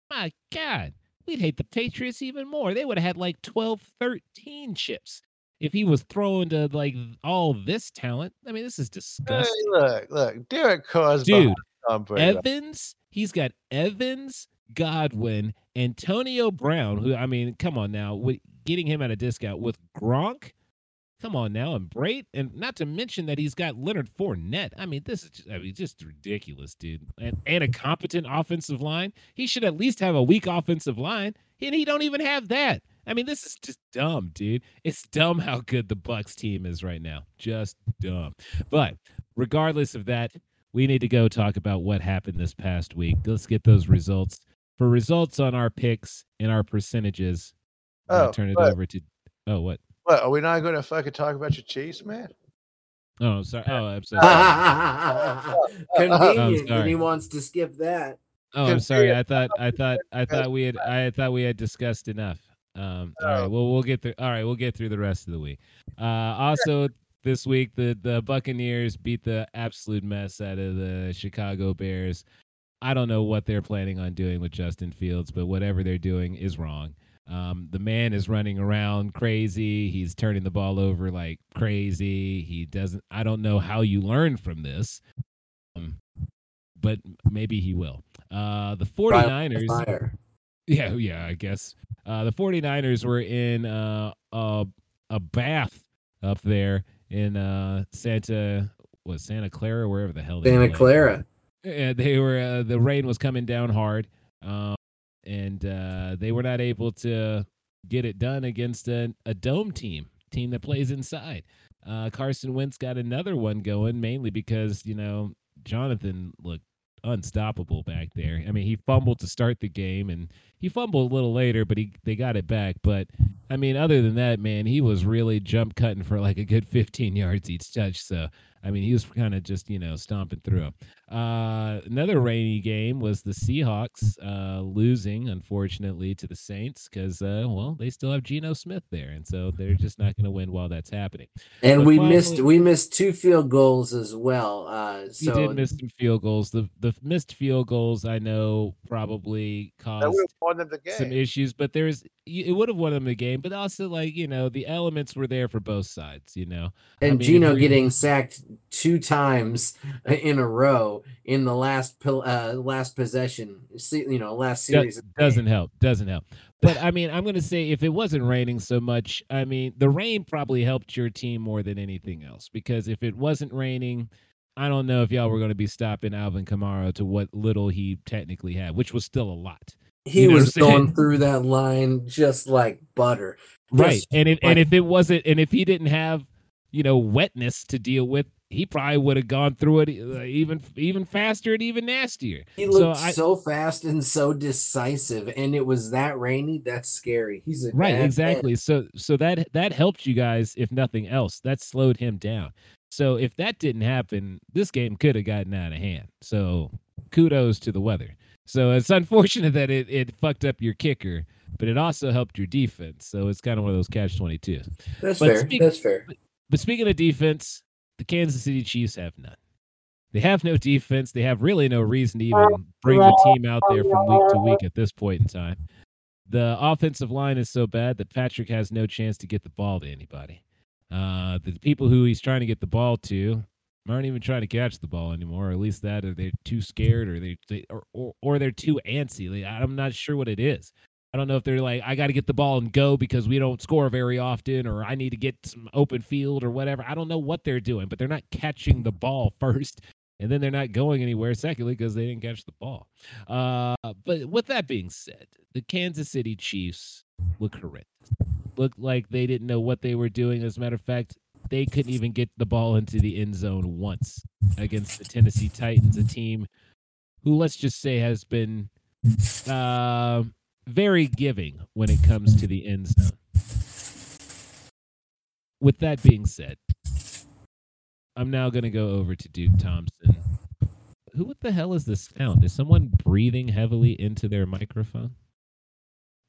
My God, we'd hate the Patriots even more. They would have had like 12, 13 chips if he was throwing to like all this talent. I mean, this is hey, disgusting. look, look. Derek Carr's Dude, behind Tom Brady. Evans, he's got Evans, Godwin, Antonio Brown, who I mean, come on now, with getting him at a discount with Gronk. Come on now, and Brate, and not to mention that he's got Leonard Fournette. I mean, this is just, I mean, just ridiculous, dude. And and a competent offensive line. He should at least have a weak offensive line, and he don't even have that. I mean, this is just dumb, dude. It's dumb how good the Bucs team is right now. Just dumb. But regardless of that, we need to go talk about what happened this past week. Let's get those results. For results on our picks and our percentages, I'll Oh, turn it what? over to. Oh, what? What, are we not going to fucking talk about your Chiefs, man? Oh, sorry. Oh, I'm sorry. Convenient that sorry. he wants to skip that. Oh, I'm sorry. I thought I thought I thought we had I thought we had discussed enough. Um, all right. Oh. Well, we'll get through. All right, we'll get through the rest of the week. Uh, also this week, the the Buccaneers beat the absolute mess out of the Chicago Bears. I don't know what they're planning on doing with Justin Fields, but whatever they're doing is wrong. Um, the man is running around crazy. He's turning the ball over like crazy. He doesn't. I don't know how you learn from this, um, but maybe he will. Uh, the Trial by 49ers. Fire. Yeah, yeah, I guess Uh, the 49ers were in uh, a, a bath up there in uh, Santa was Santa Clara, wherever the hell they Santa. Clara. Yeah, they were. Uh, the rain was coming down hard, um, and uh, they were not able to get it done against a, a dome team, team that plays inside. Uh, Carson Wentz got another one going, mainly because you know Jonathan looked unstoppable back there. I mean, he fumbled to start the game, and he fumbled a little later, but he they got it back. But I mean, other than that, man, he was really jump cutting for like a good 15 yards each touch. So I mean, he was kind of just you know stomping through. Uh, another rainy game was the Seahawks uh, losing, unfortunately, to the Saints because uh, well, they still have Geno Smith there, and so they're just not going to win while that's happening. And But we finally- missed we missed two field goals as well. Uh, You so did miss some field goals. The the missed field goals, I know, probably caused would have won them some issues, but there's it would have won them the game. But also, like you know, the elements were there for both sides. You know, and mean, if Geno getting sacked two times in a row in the last uh, last possession, you know, last series. doesn't help. Doesn't help. But I mean, I'm gonna say if it wasn't raining so much, I mean, the rain probably helped your team more than anything else. Because if it wasn't raining, I don't know if y'all were going to be stopping Alvin Kamara to what little he technically had, which was still a lot. He you know was going through that line just like butter. Right. Just And if like- and if it wasn't and if he didn't have, you know, wetness to deal with, he probably would have gone through it uh, even even faster and even nastier. He So looked I- so fast and so decisive, and it was that rainy. That's scary. He's a Right, bad man. exactly. So so that that helped you guys if nothing else. That slowed him down. So if that didn't happen, this game could have gotten out of hand. So kudos to the weather. So it's unfortunate that it, it fucked up your kicker, but it also helped your defense. So it's kind of one of those catch 22. That's But fair. speak- That's fair. But speaking of defense, the Kansas City Chiefs have none. They have no defense. They have really no reason to even bring the team out there from week to week at this point in time. The offensive line is so bad that Patrick has no chance to get the ball to anybody. Uh, the people who he's trying to get the ball to aren't even trying to catch the ball anymore. Or at least that, or they're too scared, or they, they or, or or they're too antsy. I'm not sure what it is. I don't know if they're like, I got to get the ball and go because we don't score very often, or I need to get some open field or whatever. I don't know what they're doing, but they're not catching the ball first, and then they're not going anywhere secondly because they didn't catch the ball. Uh, but with that being said, the Kansas City Chiefs look horrendous. Looked like they didn't know what they were doing. As a matter of fact, they couldn't even get the ball into the end zone once against the Tennessee Titans, a team who, let's just say, has been uh, very giving when it comes to the end zone. With that being said, I'm now going to go over to Duke Thompson. Who what the hell is this sound? Is someone breathing heavily into their microphone?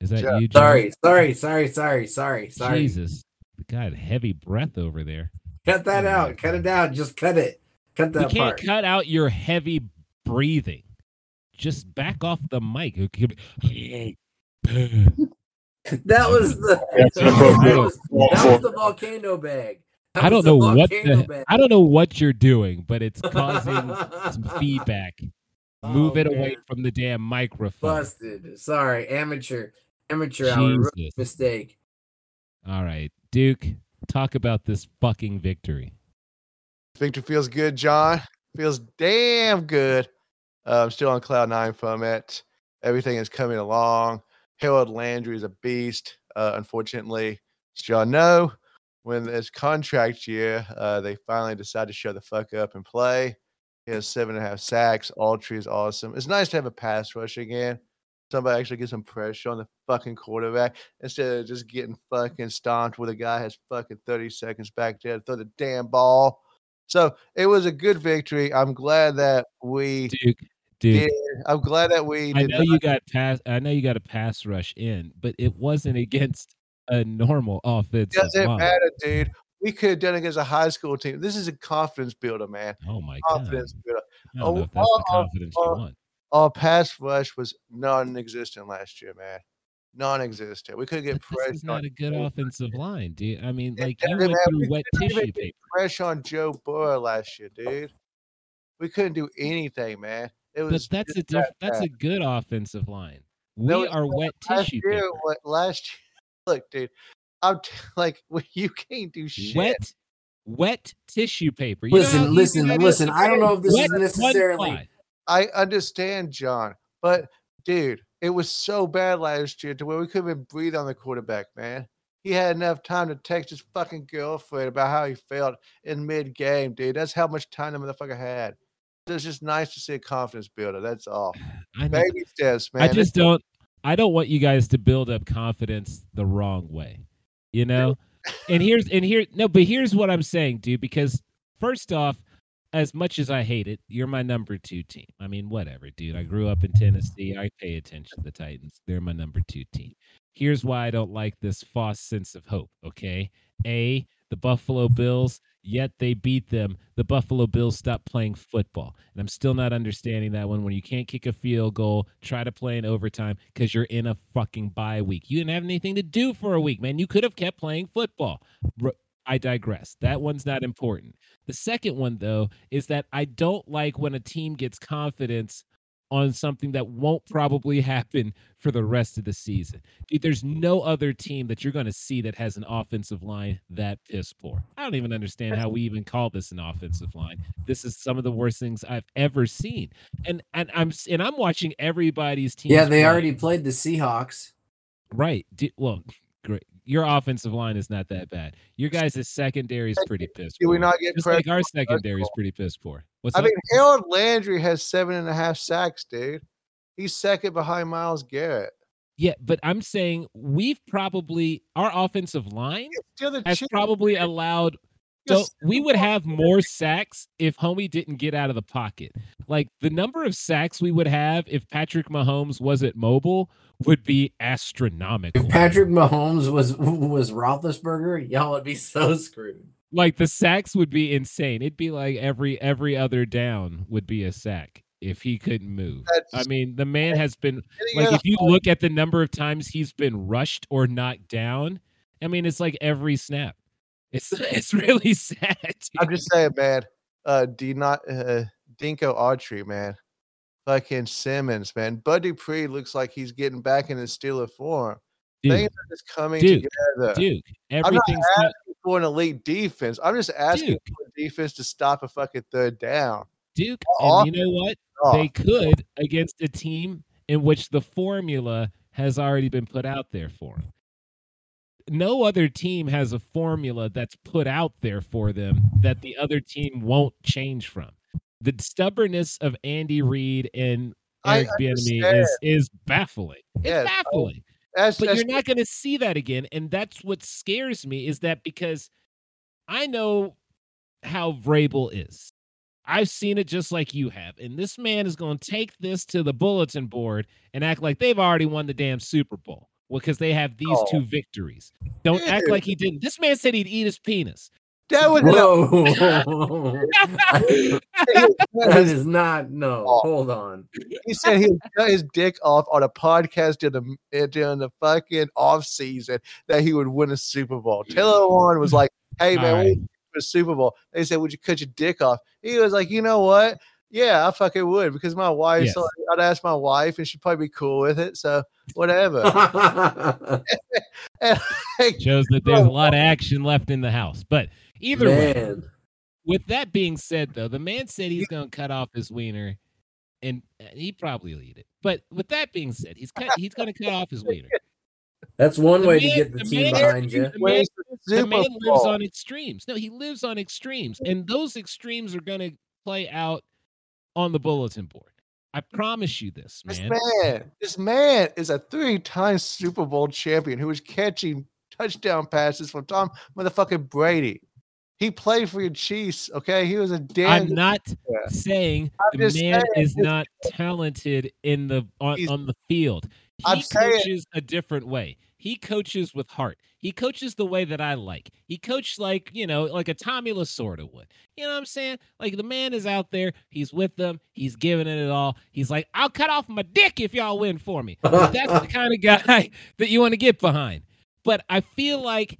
Is that Yeah. you? Jon? Sorry, sorry, sorry, sorry, sorry, sorry. Jesus. God, heavy breath over there. Cut that Oh out. Cut it out. Just cut it. Cut that can't part. cut out your heavy breathing. Just back off the mic. It could be- That was the That's that was, inappropriate. that was- the volcano bag. That I don't know what the, bag. I don't know what you're doing, but it's causing some feedback. Move Oh, it away from the damn microphone. Busted. Sorry, amateur, amateur hour. Mistake. All right, Duke, talk about this fucking victory. Victory feels good, Jon. Feels damn good. Uh, I'm still on cloud nine from it. Everything is coming along. Harold Landry is a beast. Uh, unfortunately, as y'all know, when it's contract year, uh, they finally decide to shut the fuck up and play. He has seven and a half sacks. Autry is awesome. It's nice to have a pass rush again. Somebody actually get some pressure on the fucking quarterback instead of just getting fucking stomped where the guy has fucking 30 seconds back there to throw the damn ball. So it was a good victory. I'm glad that we Duke, Duke. did. I'm glad that we I know not you got pass. I know you got a pass rush in, but it wasn't against a normal offensive doesn't line. matter, dude. We could have done it against a high school team. This is a confidence builder, man. Oh my god! Confidence builder. I don't know Oh, if that's the oh, confidence you oh, want. Our pass rush was non-existent last year, man. Non-existent. We couldn't get pressure. this is not a good Joe- offensive line, dude. I mean, like you went matter. through We wet tissue paper. pressure on Joe Burrow last year, dude. We couldn't do anything, man. It But that's a diff- that's a good offensive line. We No, are wet last tissue year, paper. what, last year, look, dude, I'm t- like, you can't do shit. Wet, wet tissue paper. You know how listen, listen, that is? listen. I don't know if this Wet is one necessarily. I understand, Jon, but dude, it was so bad last year to where we couldn't even breathe on the quarterback, man. He had enough time to text his fucking girlfriend about how he felt in mid game, dude. That's how much time the motherfucker had. It was just nice to see a confidence builder. That's all. Baby steps, man. I just don't. I don't want you guys to build up confidence the wrong way, you know. and here's and here no, but here's what I'm saying, dude. Because first off, as much as I hate it, you're my number two team. I mean, whatever, dude. I grew up in Tennessee. I pay attention to the Titans. They're my number two team. Here's why I don't like this false sense of hope. Okay, a the Buffalo Bills. Yet they beat them. The Buffalo Bills stopped playing football. And I'm still not understanding that one when you can't kick a field goal, try to play in overtime because you're in a fucking bye week. You didn't have anything to do for a week, man. You could have kept playing football. I digress. That one's not important. The second one, though, is that I don't like when a team gets confidence on something that won't probably happen for the rest of the season. Dude, there's no other team that you're going to see that has an offensive line that piss poor. I don't even understand how we even call this an offensive line. This is some of the worst things I've ever seen. And and I'm and I'm watching everybody's team. Yeah, they already played the Seahawks. right. Well, great. Your offensive line is not that bad. Your guys' secondary is pretty pissed. Do we not get Just like our secondary is pretty pissed poor. What's I up? mean, Harold Landry has seven and a half sacks, dude. He's second behind Myles Garrett. Yeah, but I'm saying we've probably our offensive line has probably allowed so we would have more sacks if Homie didn't get out of the pocket. Like the number of sacks we would have if Patrick Mahomes wasn't mobile would be astronomical. If Patrick Mahomes was was Roethlisberger, y'all would be so screwed. like the sacks would be insane. It'd be like every every other down would be a sack if he couldn't move. I mean, the man has been like if you look at the number of times he's been rushed or knocked down, I mean it's like every snap. It's it's really sad. I'm just saying, man. Uh, D not uh, Denico Autry, man. Fucking Simmons, man. Bud Dupree looks like he's getting back in his Steeler form. Dude, Things are just coming Duke, together. Duke, not everything's got- asking for an elite defense. I'm just asking Duke. for a defense to stop a fucking third down. Duke, and you know what? Oh, They could against a team in which the formula has already been put out there for them. No other team has a formula that's put out there for them that the other team won't change from. The stubbornness of Andy Reid and Eric Bieniemy is is baffling. It's Yes, I- baffling. that's, but that's you're not going to see that again and that's what scares me is that because i know how vrabel is i've seen it just like you have and this man is going to take this to the bulletin board and act like they've already won the damn super bowl because they have these Oh. two victories don't act like he didn't this man said he'd eat his penis that was Whoa. that is not no. Oh. Hold on. he said he would cut his dick off on a podcast during the, uh, during the fucking off season that he would win a Super Bowl. Taylor Lewan was like, "Hey man, All we right. need a Super Bowl." They said, "Would you cut your dick off?" He was like, "You know what? Yeah, I fucking would because my wife. Yes. So I'd ask my wife, and she'd probably be cool with it. So whatever." Like, shows that there's a lot of action left in the house but either way with that being said, though, the man said he's going to cut off his wiener, and uh, he probably will eat it. But with that being said, he's cut. He's going to cut off his wiener. That's one The way man- to get the, the team man- behind you. The man, the man lives on extremes. No, he lives on extremes, and those extremes are going to play out on the bulletin board. I promise you this, man. This man. this man is a three-time Super Bowl champion who was catching touchdown passes from Tom motherfucking Brady. He played for your Chiefs, okay? He was a damn. I'm not player. saying I'm the man saying, is not talented in the on, on the field. He I'm saying- coaches a different way. He coaches with heart. He coaches the way that I like. He coached like, you know, like a Tommy Lasorda would. You know what I'm saying? Like the man is out there, he's with them, he's giving it it all. He's like, I'll cut off my dick if y'all win for me. That's the kind of guy that you want to get behind. But I feel like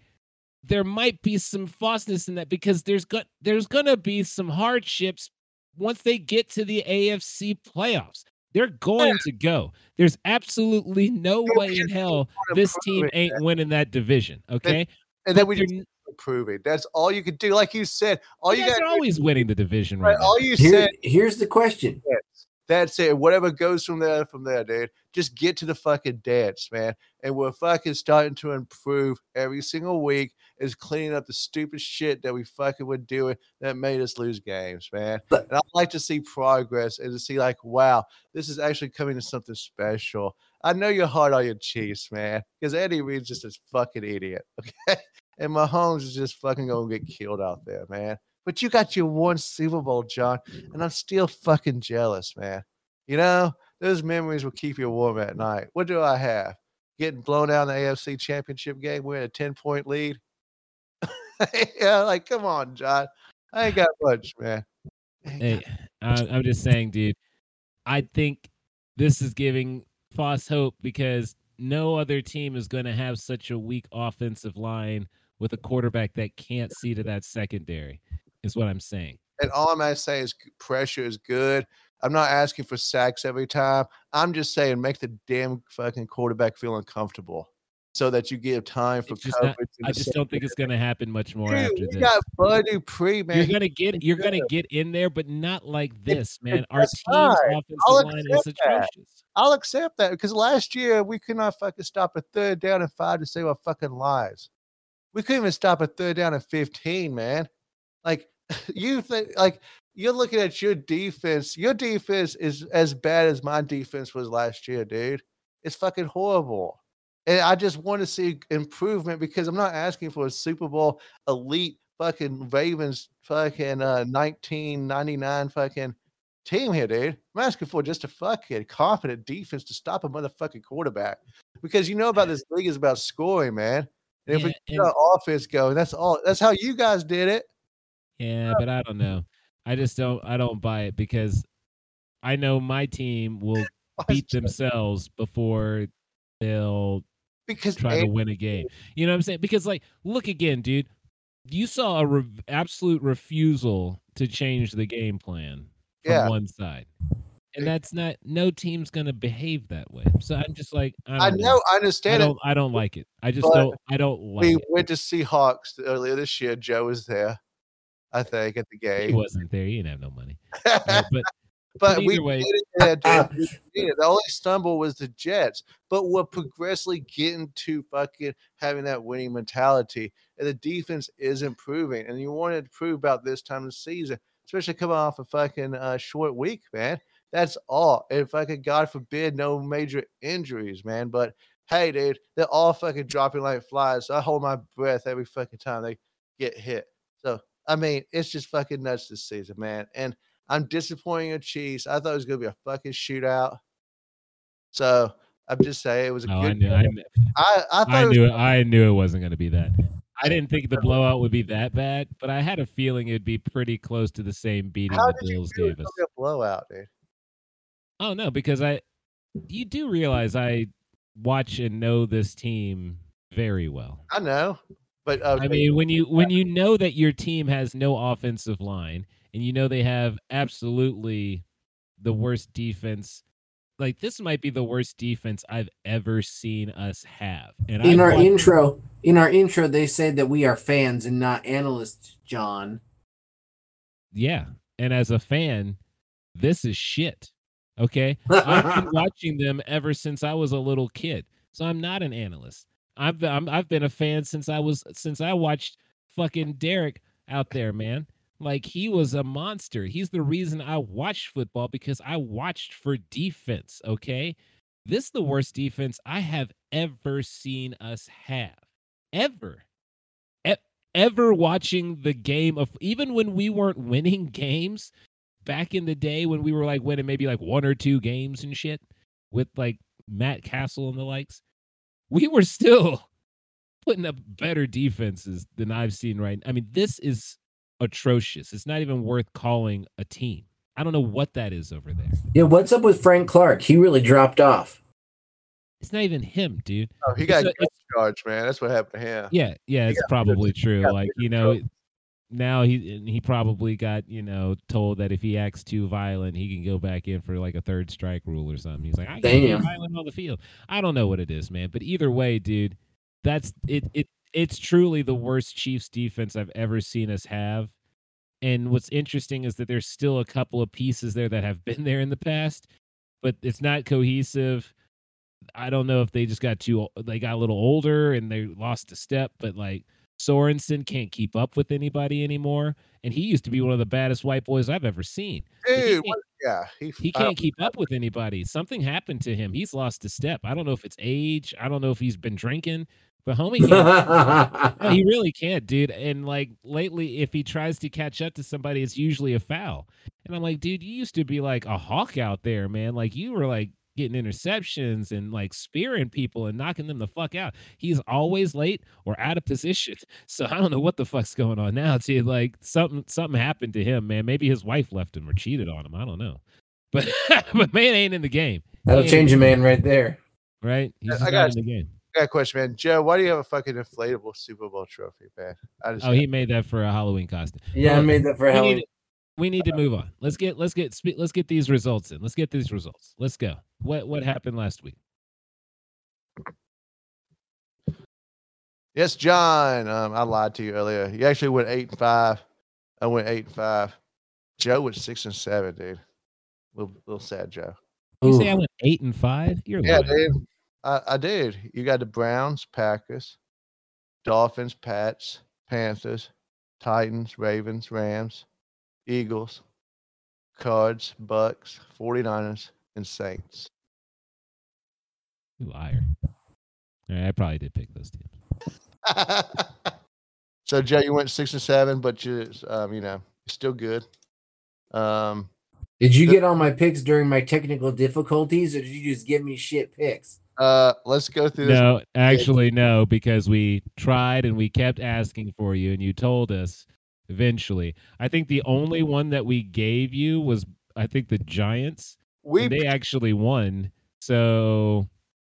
there might be some falseness in that because there's got there's gonna be some hardships once they get to the AFC playoffs. They're going to go. There's absolutely no way in hell this team ain't winning that division. Okay, And then we just they're- prove it. That's all you could do. Like you said, all you you guys are always winning the division right, right all you Here, said here's the question. That's it. Whatever goes from there, from there, dude. Just get to the fucking dance, man. And we're fucking starting to improve every single week. Is cleaning up the stupid shit that we fucking were doing that made us lose games, man. But- and I like to see progress and to see like, wow, this is actually coming to something special. I know you're hard on your Chiefs, man, because Eddie Reid's just a fucking idiot. Okay, and Mahomes is just fucking gonna get killed out there, man. But you got your one Super Bowl, Jon, and I'm still fucking jealous, man. You know, those memories will keep you warm at night. What do I have? Getting blown out in the AFC championship game, we're in a 10 point lead. yeah, like, come on, Jon. I ain't got much, man. Hey, I'm just saying, dude. I think this is giving false hope because no other team is going to have such a weak offensive line with a quarterback that can't see to that secondary. Is what I'm saying. and all I'm gonna say is pressure is good. I'm not asking for sacks every time. I'm just saying make the damn fucking quarterback feel uncomfortable so that you give time for just not- coverage. I just don't think it's going to happen much more Dude, after we this. got Bud Dupree, man. You're gonna get you're gonna get in there, but not like this, man. Our team's offensive I'll line is that. atrocious. I'll accept that because last year we could not fucking stop a third down and five to save our fucking lives. We couldn't even stop a third down and 15, man. Like you think like you're looking at your defense. Your defense is as bad as my defense was last year, dude. It's fucking horrible. And I just want to see improvement because I'm not asking for a Super Bowl elite fucking Ravens fucking uh 1999 fucking team here, dude. I'm asking for just a fucking confident defense to stop a motherfucking quarterback. Because you know about this league is about scoring, man. And if we Yeah, get our offense going, that's all that's how you guys did it. Yeah, but I don't know. I just don't I don't buy it because I know my team will beat themselves before they'll because try to win a game. You know what I'm saying? Because like, look again, dude. You saw a re- absolute refusal to change the game plan from Yeah. one side, and that's not. No team's gonna behave that way. So I'm just like, I, I don't know, I I understand it. don't. I don't like it. I just But don't. I don't like We it. went to Seahawks earlier this year. Joe was there, I think, at the game. He wasn't there. He didn't have no money. Uh, but but we way- did it there, dude. We did it. The only stumble was the Jets, but we're progressively getting to fucking having that winning mentality, and the defense is improving. And you wanted to prove about this time of the season, especially coming off a fucking uh, short week, man. That's all. And fucking God forbid, no major injuries, man. But hey, dude, they're all fucking dropping like flies. So I hold my breath every fucking time they get hit. So I mean, it's just fucking nuts this season, man. And I'm disappointing in Chiefs. I thought it was gonna be a fucking shootout. So I'm just saying it was a oh, I good. knew. I, game. kn- I, I thought I knew it. I knew it wasn't going to be that. I didn't think the blowout would be that bad, but I had a feeling it'd be pretty close to the same beating how the Bills gave us. a blowout, dude? Oh no, because I, you do realize I watch and know this team very well. I know, but okay, I mean, when you when you know that your team has no offensive line and you know they have absolutely the worst defense, like this might be the worst defense I've ever seen us have. And In I've our intro, in our intro, they said that we are fans and not analysts, Jon. yeah, and as a fan, this is shit. Okay, I've been watching them ever since I was a little kid, so I'm not an analyst. I've I'm, I've been a fan since I was since I watched fucking Derek out there, man. Like he was a monster. He's the reason I watched football because I watched for defense. Okay, this is the worst defense I have ever seen us have, ever, E- ever watching the game of even when we weren't winning games back in the day when we were like winning maybe like one or two games and shit with like Matt Cassel and the likes, we were still putting up better defenses than I've seen right. I mean, this is atrocious. It's not even worth calling a team. I don't know what that is over there. Yeah, what's up with Frank Clark? He really dropped off. It's not even him, dude. oh, he got it's a- gun man. That's what happened to him. Yeah, yeah, it's probably true. Like, you know, trouble. now he he probably got you know told that if he acts too violent, he can go back in for like a third strike rule or something. He's like, I can't be violent on the field. I don't know what it is, man. But either way, dude, that's it. It it's truly the worst Chiefs defense I've ever seen us have. And what's interesting is that there's still a couple of pieces there that have been there in the past, but it's not cohesive. I don't know if they just got too they got a little older and they lost a step, but like Sorensen can't keep up with anybody anymore, and he used to be one of the baddest white boys I've ever seen. He Dude, can't- what, yeah, he, he can't keep up with anybody. Something happened to him. He's lost a step. I don't know if it's age. I don't know if he's been drinking, but homie, can't no, he really can't, dude. And like lately, if he tries to catch up to somebody, it's usually a foul. And I'm like, dude, you used to be like a hawk out there, man. Like you were like getting interceptions and like spearing people and knocking them the fuck out. He's always late or out of position. So I don't know what the fuck's going on now, dude. Like something something happened to him, man. Maybe his wife left him or cheated on him. I don't know. But but man ain't in the game, That'll change a man right there. right? He's I just not got in the game. I got a question, man. Joe, why do you have a fucking inflatable Super Bowl trophy, man? I just Oh, he made that for a Halloween costume. Yeah, I made that for we Halloween. need, we need to move on. Let's get let's get spe- let's get these results in. Let's get these results. Let's go. What what happened last week? Yes, Jon. Um, I lied to you earlier. You actually went eight and five. I went eight and five. Joe went six and seven, dude. Little little sad Joe. You say I went eight and five? You're Yeah, lying. dude. I, I did. You got the Browns, Packers, Dolphins, Pats, Panthers, Titans, Ravens, Rams, Eagles, Cards, Bucs, 49ers, and Saints. You liar. All right, I probably did pick those teams. so Joe, you went six and seven, but you um, you know, you're still good. Um Did you get all my picks during my technical difficulties, or did you just give me shit picks? Uh let's go through this. No, actually no, because we tried and we kept asking for you, and you told us eventually. I think the only one that we gave you was I think the Giants. We they actually won. So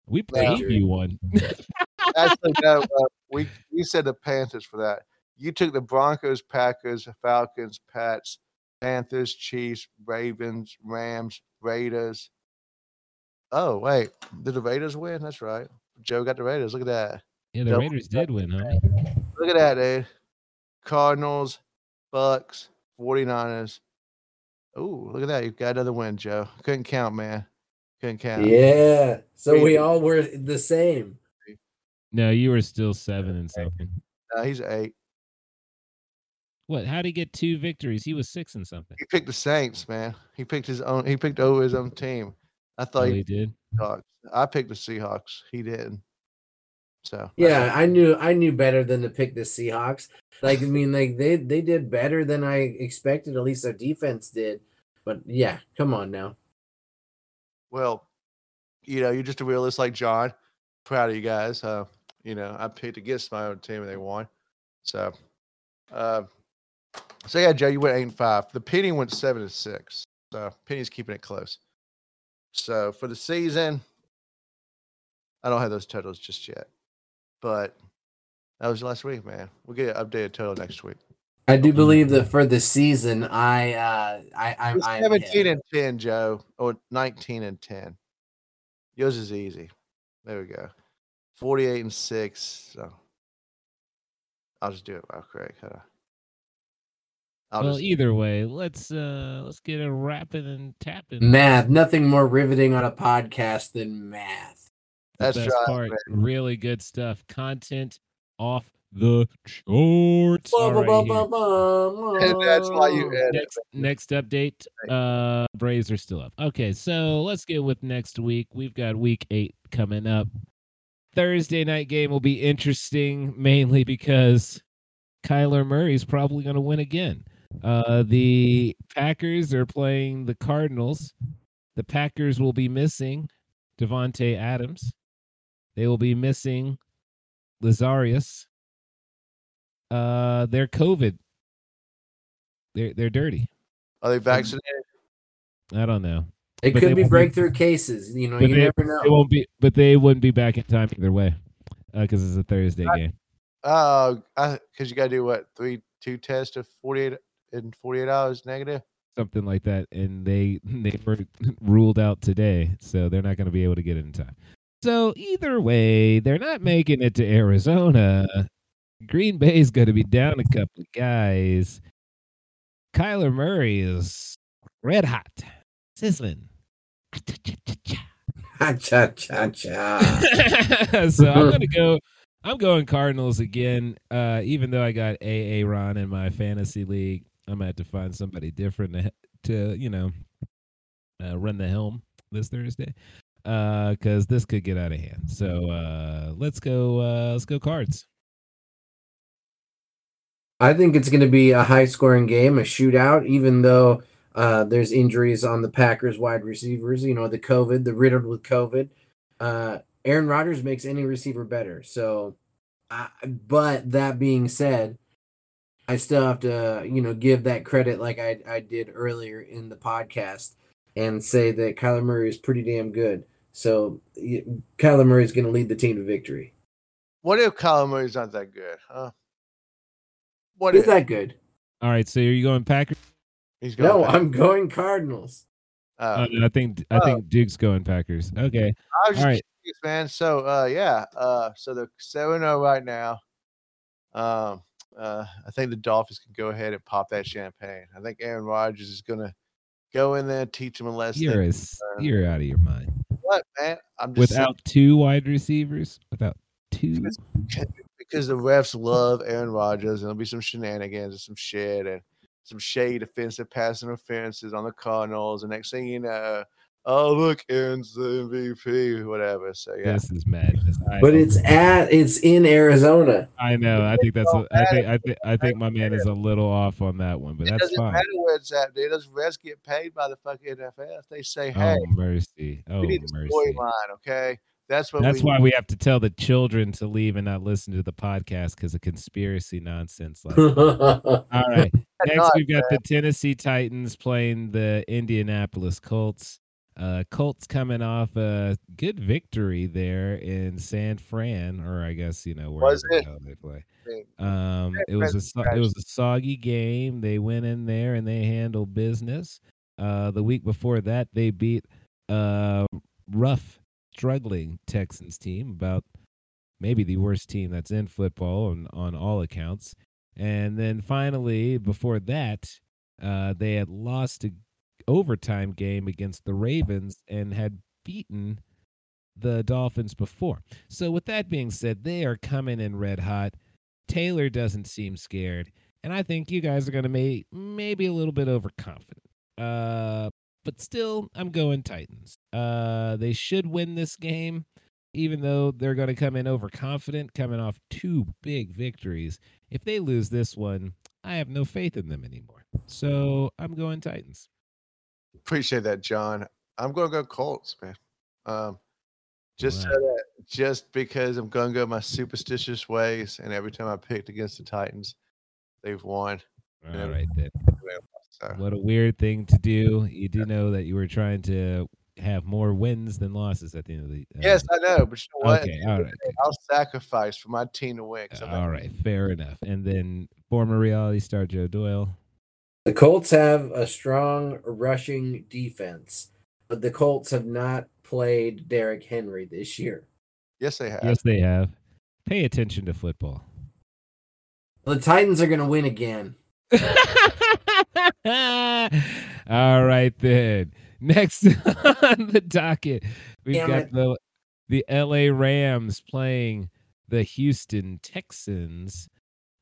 we Yeah. gave you one. actually no, uh, we you said the Panthers for that. You took the Broncos, Packers, Falcons, Pats, Panthers, Chiefs, Ravens, Rams, Raiders. Oh wait, did the Raiders win? That's right. Joe got the Raiders. Look at that. yeah, the Double- Raiders did win, homie. Look at that, dude. Cardinals, Bucs, 49ers. Oh, look at that. You've got another win, Joe. Couldn't count, man. Couldn't count. Yeah. So we all were the same. No, you were still seven and something. Uh, he's eight. What? How would he get two victories? He was six and something. He picked the Saints, man. He picked his own. He picked over his own team. I thought Oh, he he did. Seahawks. I picked the Seahawks. He didn't. So Yeah, I knew I knew better than to pick the Seahawks. Like I mean, like they they did better than I expected. At least their defense did. But yeah, come on now. well, you know, you're just a realist like John. Proud of you guys. Uh, you know, I picked against my own team and they won. So, uh, so yeah, Joe, you went eight and five. The Penny went seven and six. So Penny's keeping it close. So for the season, I don't have those totals just yet, but that was last week, man. We'll get an updated total next week. I do believe that for the season, I uh I I'm, It's I'm 17 ahead. and 10, Joe, or 19 and 10. Yours is easy. There we go. 48 and 6. So I'll just do it real quick. huh? I'll well, just, either way, let's uh let's get it rapping and tapping. math. Nothing more riveting on a podcast than math. The That's best right, part. man. Really good stuff. Content off the charts. All right, here. and that's why you edit. next next update uh braves are still up okay so let's get with next week we've got week eight coming up thursday night game will be interesting mainly because kyler murray's probably going to win again uh the packers are playing the cardinals the packers will be missing davante adams they will be missing lazarius uh they're covid they're they're dirty Are they vaccinated? I don't know. It But could be won't be- breakthrough cases. You know, but you they- never They know. won't be, but they wouldn't be back in time either way, because it's a Thursday Right. game. Uh, because you got to do what three, two tests of forty eight in forty eight hours negative. something like that, and they they were ruled out today, so they're not going to be able to get it in time. So either way, they're not making it to Arizona. Green Bay's going to be down a couple of guys. Kyler Murray is red hot, sizzling. Ha cha cha cha. so I'm gonna go. I'm going Cardinals again. Uh, even though I got AA Ron in my fantasy league, I'm gonna have to find somebody different to, to you know, uh, run the helm this Thursday. Uh, because this could get out of hand. So uh, let's go. Uh, let's go Cards. I think it's going to be a high scoring game, a shootout, even though uh, there's injuries on the Packers wide receivers. You know, the COVID, the riddled with COVID. Uh, Aaron Rodgers makes any receiver better. So, I, but that being said, I still have to, you know, give that credit like I, I did earlier in the podcast and say that Kyler Murray is pretty damn good. So, y- Kyler Murray is going to lead the team to victory. What if Kyler Murray's not that good? Huh? What Is if that good? All right. So are you going Packers? he's going? No, back? I'm going Cardinals. Uh, Oh, I think I think Duke's going Packers. Okay. I was All right. curious, man. So, uh, yeah, uh, so they're seven zero right now. Um, uh, I think the Dolphins can go ahead and pop that champagne. I think Aaron Rodgers is gonna go in there, teach them a lesson. You're a s you're out of your mind. what, man? I'm just saying, Without two wide receivers, without two. because the refs love Aaron Rodgers, and there'll be some shenanigans and some shit and some shade offensive pass interferences on the Cardinals. And next thing you know, oh look, Aaron's the MVP, whatever. So yeah, This is madness. I But know. it's at it's in Arizona. I know. I think that's. don't A, I think. I think. I think my man is a little off on that one, but it that's doesn't fine. matter where it's at, dude. Those refs get paid by the fucking NFL. They say, oh, hey, Oh mercy! Oh we need a mercy! storyline, okay? That's what That's we why we have to tell the children to leave and not listen to the podcast because of conspiracy nonsense. Like, All all right. Next, not, we've got the Tennessee Titans playing the Indianapolis Colts. Uh, Colts coming off a good victory there in San Fran, or I guess you know Was it? they play. Um, it was a it was a soggy game. They went in there and they handled business. Uh, the week before that, they beat uh rough, struggling Texans team, about maybe the worst team that's in football on on all accounts. And then finally, before that, uh, they had lost a overtime game against the Ravens and had beaten the Dolphins before. So with that being said, they are coming in red hot. Taylor doesn't seem scared, and I think you guys are going to be maybe a little bit overconfident. Uh, but still, I'm going Titans. Uh, they should win this game, even though they're going to come in overconfident, coming off two big victories. If they lose this one, I have no faith in them anymore. So I'm going Titans. Appreciate that, Jon. I'm gonna go Colts, man. Um, just so Wow. that, just because I'm gonna go my superstitious ways, and every time I picked against the Titans, they've won. All right, then. So What a weird thing to do. You do know that you were trying to have more wins than losses at the end of the. Uh, yes, I know, but you know what? Okay. All right. I'll sacrifice for my team to win. All right. Fair enough. And then former reality star Joe Doyle. The Colts have a strong rushing defense, but the Colts have not played Derrick Henry this year. Yes, they have. Yes, they have. Pay attention to football. The Titans are going to win again. All right then. Next on the docket, we've Damn got it. the the LA Rams playing the Houston Texans.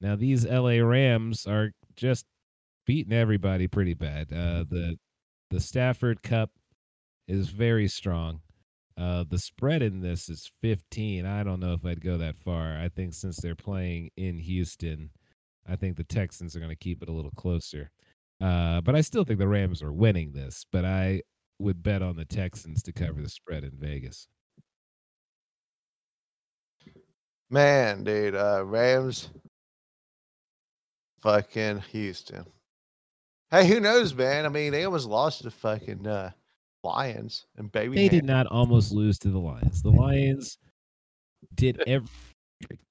Now these LA Rams are just beating everybody pretty bad. Uh, the the Stafford Cup is very strong. Uh, the spread in this is 15. I don't know if I'd go that far. I think since they're playing in Houston, I think the Texans are going to keep it a little closer. Uh, but I still think the Rams are winning this. But I would bet on the Texans to cover the spread in Vegas. Man, dude, uh, Rams, fucking Houston. Hey, who knows, man? I mean, they almost lost to the fucking uh, Lions and baby. They did not almost lose to the Lions. The Lions did every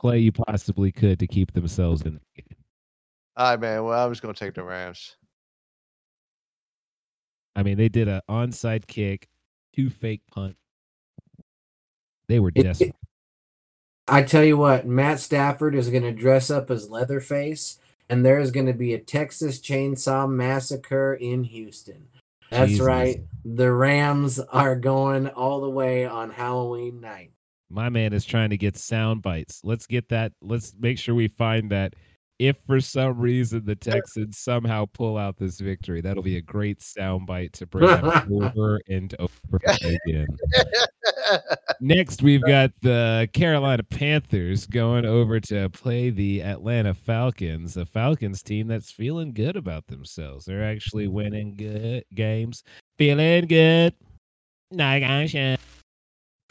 play you possibly could to keep themselves in the game. All right, man. Well, I'm just gonna take the Rams. I mean, they did an onside kick, two fake punt. They were It- desperate. I tell you what, Matt Stafford is going to dress up as Leatherface, and there is going to be a Texas Chainsaw Massacre in Houston. That's Jesus. right. The Rams are going all the way on Halloween night. My man is trying to get sound bites. Let's get that. Let's make sure we find that. If for some reason the Texans somehow pull out this victory, that'll be a great sound bite to bring up over and over again. Next, we've got the Carolina Panthers going over to play the Atlanta Falcons, a Falcons team that's feeling good about themselves. They're actually winning good games, feeling good. Like I should.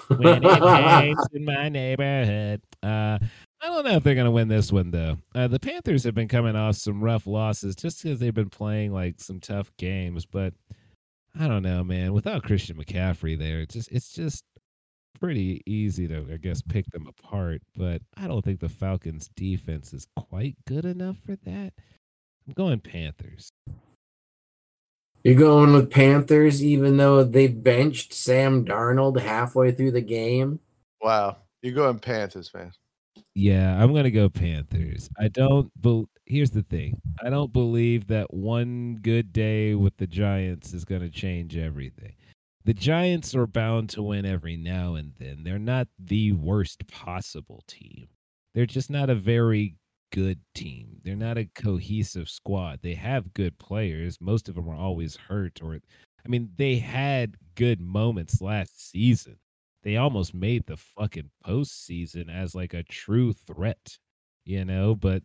Winning games in my neighborhood. Uh, I don't know if they're going to win this one though. Uh, the Panthers have been coming off some rough losses just because they've been playing like some tough games, but I don't know, man. Without Christian McCaffrey there, it's just it's just pretty easy to I guess pick them apart. But I don't think the Falcons defense is quite good enough for that. I'm going Panthers. You're going with Panthers, even though they benched Sam Darnold halfway through the game. wow, you're going Panthers, man. Yeah, I'm gonna go Panthers. I don't. But here's the thing: I don't believe that one good day with the Giants is gonna change everything. The Giants are bound to win every now and then. They're not the worst possible team. They're just not a very good team. They're not a cohesive squad. They have good players. Most of them are always hurt, or I mean, they had good moments last season they almost made the fucking postseason as like a true threat, you know. But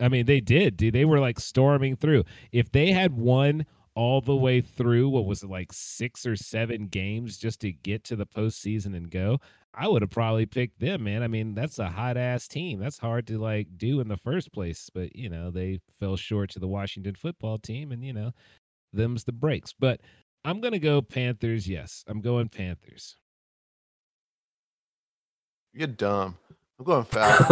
I mean, they did, dude. They were like storming through. If they had won all the way through, what was it like six or seven games just to get to the postseason and go, I would have probably picked them, man. I mean, that's a hot ass team. That's hard to like do in the first place. But you know, they fell short to the Washington football team, and you know, them's the breaks. But I'm gonna go Panthers. Yes, I'm going Panthers. You're dumb. I'm going Falcons.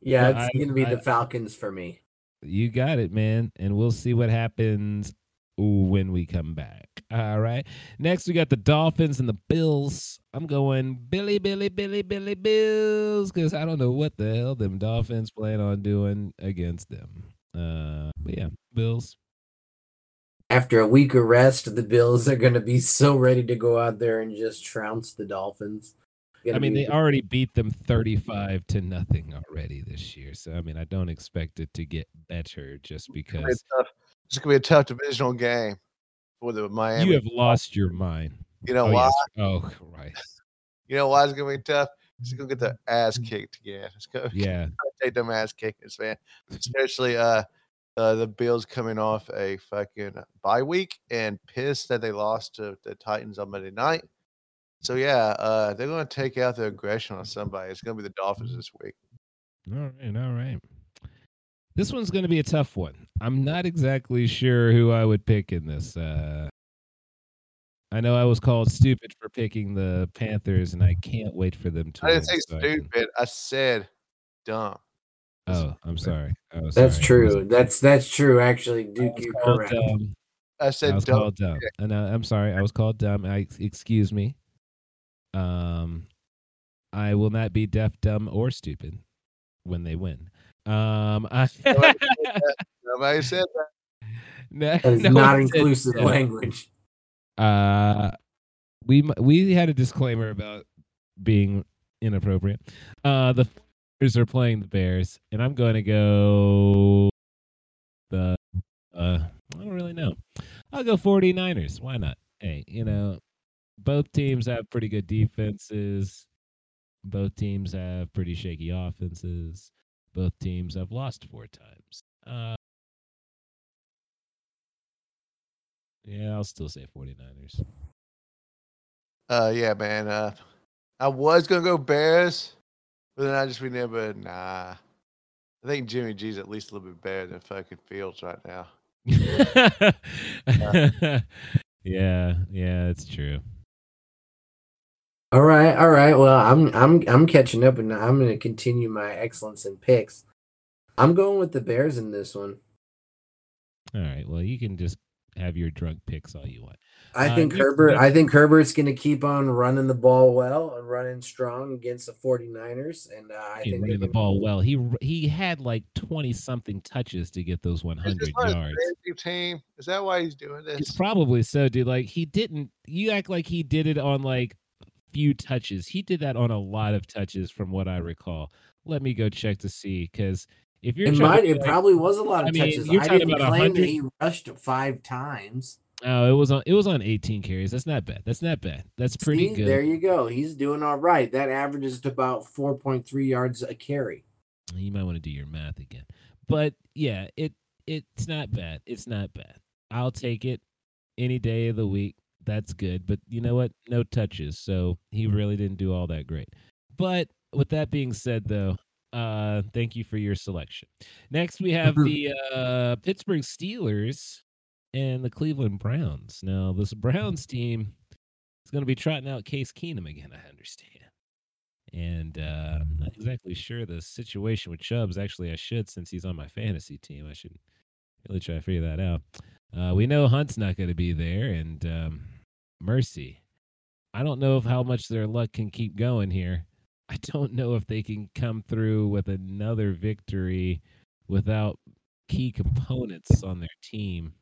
yeah, it's I- going to be I- the Falcons for me. You got it, man. And we'll see what happens when we come back. All right. Next, we got the Dolphins and the Bills. I'm going Billy, Billy, Billy, Billy, Bills because I don't know what the hell them Dolphins plan on doing against them. Uh, but yeah, Bills. After a week of rest, the Bills are going to be so ready to go out there and just trounce the Dolphins. Gonna I mean, they already beat them 35 to nothing already this year. So, I mean, I don't expect it to get better just It's gonna be because it's gonna be a tough divisional game for the Miami. you have lost your mind. You know oh, why? yes. Oh, right. You know why it's gonna be tough? It's gonna get the ass kicked again. It's gonna Yeah. take them ass kickings, man. Especially uh, uh the Bills coming off a fucking bye week and pissed that they lost to the Titans on Monday night. So yeah, uh they're gonna take out their aggression on somebody. It's gonna be the Dolphins this week. All right, all right. This one's going to be a tough one. I'm not exactly sure who I would pick in this. Uh, I know I was called stupid for picking the Panthers, and I can't wait for them to. I didn't say so I can- stupid. I said dumb. Oh, I'm sorry. Oh, That's sorry. true. That's that's true. Actually, I Duke, was you're correct. dumb. I I said was dumb. called dumb. And uh, I'm sorry. I was called dumb. I excuse me. Um, I will not be deaf, dumb, or stupid when they win. Um, I, Nobody said that. no, That is no not one said inclusive language. Uh, we we had a disclaimer about being inappropriate. Uh, the Bears are playing the Bears, and I'm going to go the. Uh, I don't really know. I'll go 49ers. Why not? Hey, you know, both teams have pretty good defenses. Both teams have pretty shaky offenses. Both teams have lost four times. Uh, yeah, I'll still say 49ers. Uh yeah, man. Uh I was gonna go Bears, but then I just remembered, nah. I think Jimmy G's at least a little bit better than fucking Fields right now. yeah, yeah, it's true. All right, all right. Well, I'm I'm I'm catching up, and I'm going to continue my excellence in picks. I'm going with the Bears in this one. All right. Well, you can just have your drunk picks all you want. I Uh, think next- Herbert. I think Herbert's going to keep on running the ball well and running strong against the 49ers, and uh, I He think running the ball well. He he had like twenty something touches to get those hundred this not his yards. team? Is that why he's doing this? It's probably so, dude. Like he didn't. You act like he did it on like few touches. He did that on a lot of touches, from what I recall. Let me go check to see, because if you're It might. to It like, probably was a lot of I mean, touches. you're I talking didn't about claim that 100 he rushed five times. oh, it was on it was on eighteen carries. That's not bad. That's not bad. That's pretty See, good. There you go. He's doing all right. That averages to about 4.3 yards a carry. You might want to do your math again. But yeah, it it's not bad. It's not bad. I'll take it any day of the week. That's good. But you know what? No touches. So he really didn't do all that great. But with that being said though, uh thank you for your selection. Next we have the uh Pittsburgh Steelers and the Cleveland Browns. Now, this Browns team is going to be trotting out Case Keenum again, I understand. And uh, I'm not exactly sure the situation with Chubbs. Actually, I should since he's on my fantasy team. I should really try to figure that out. Uh, we know Hunt's not going to be there, and um, Mercy. I don't know if how much their luck can keep going here. I don't know if they can come through with another victory without key components on their team.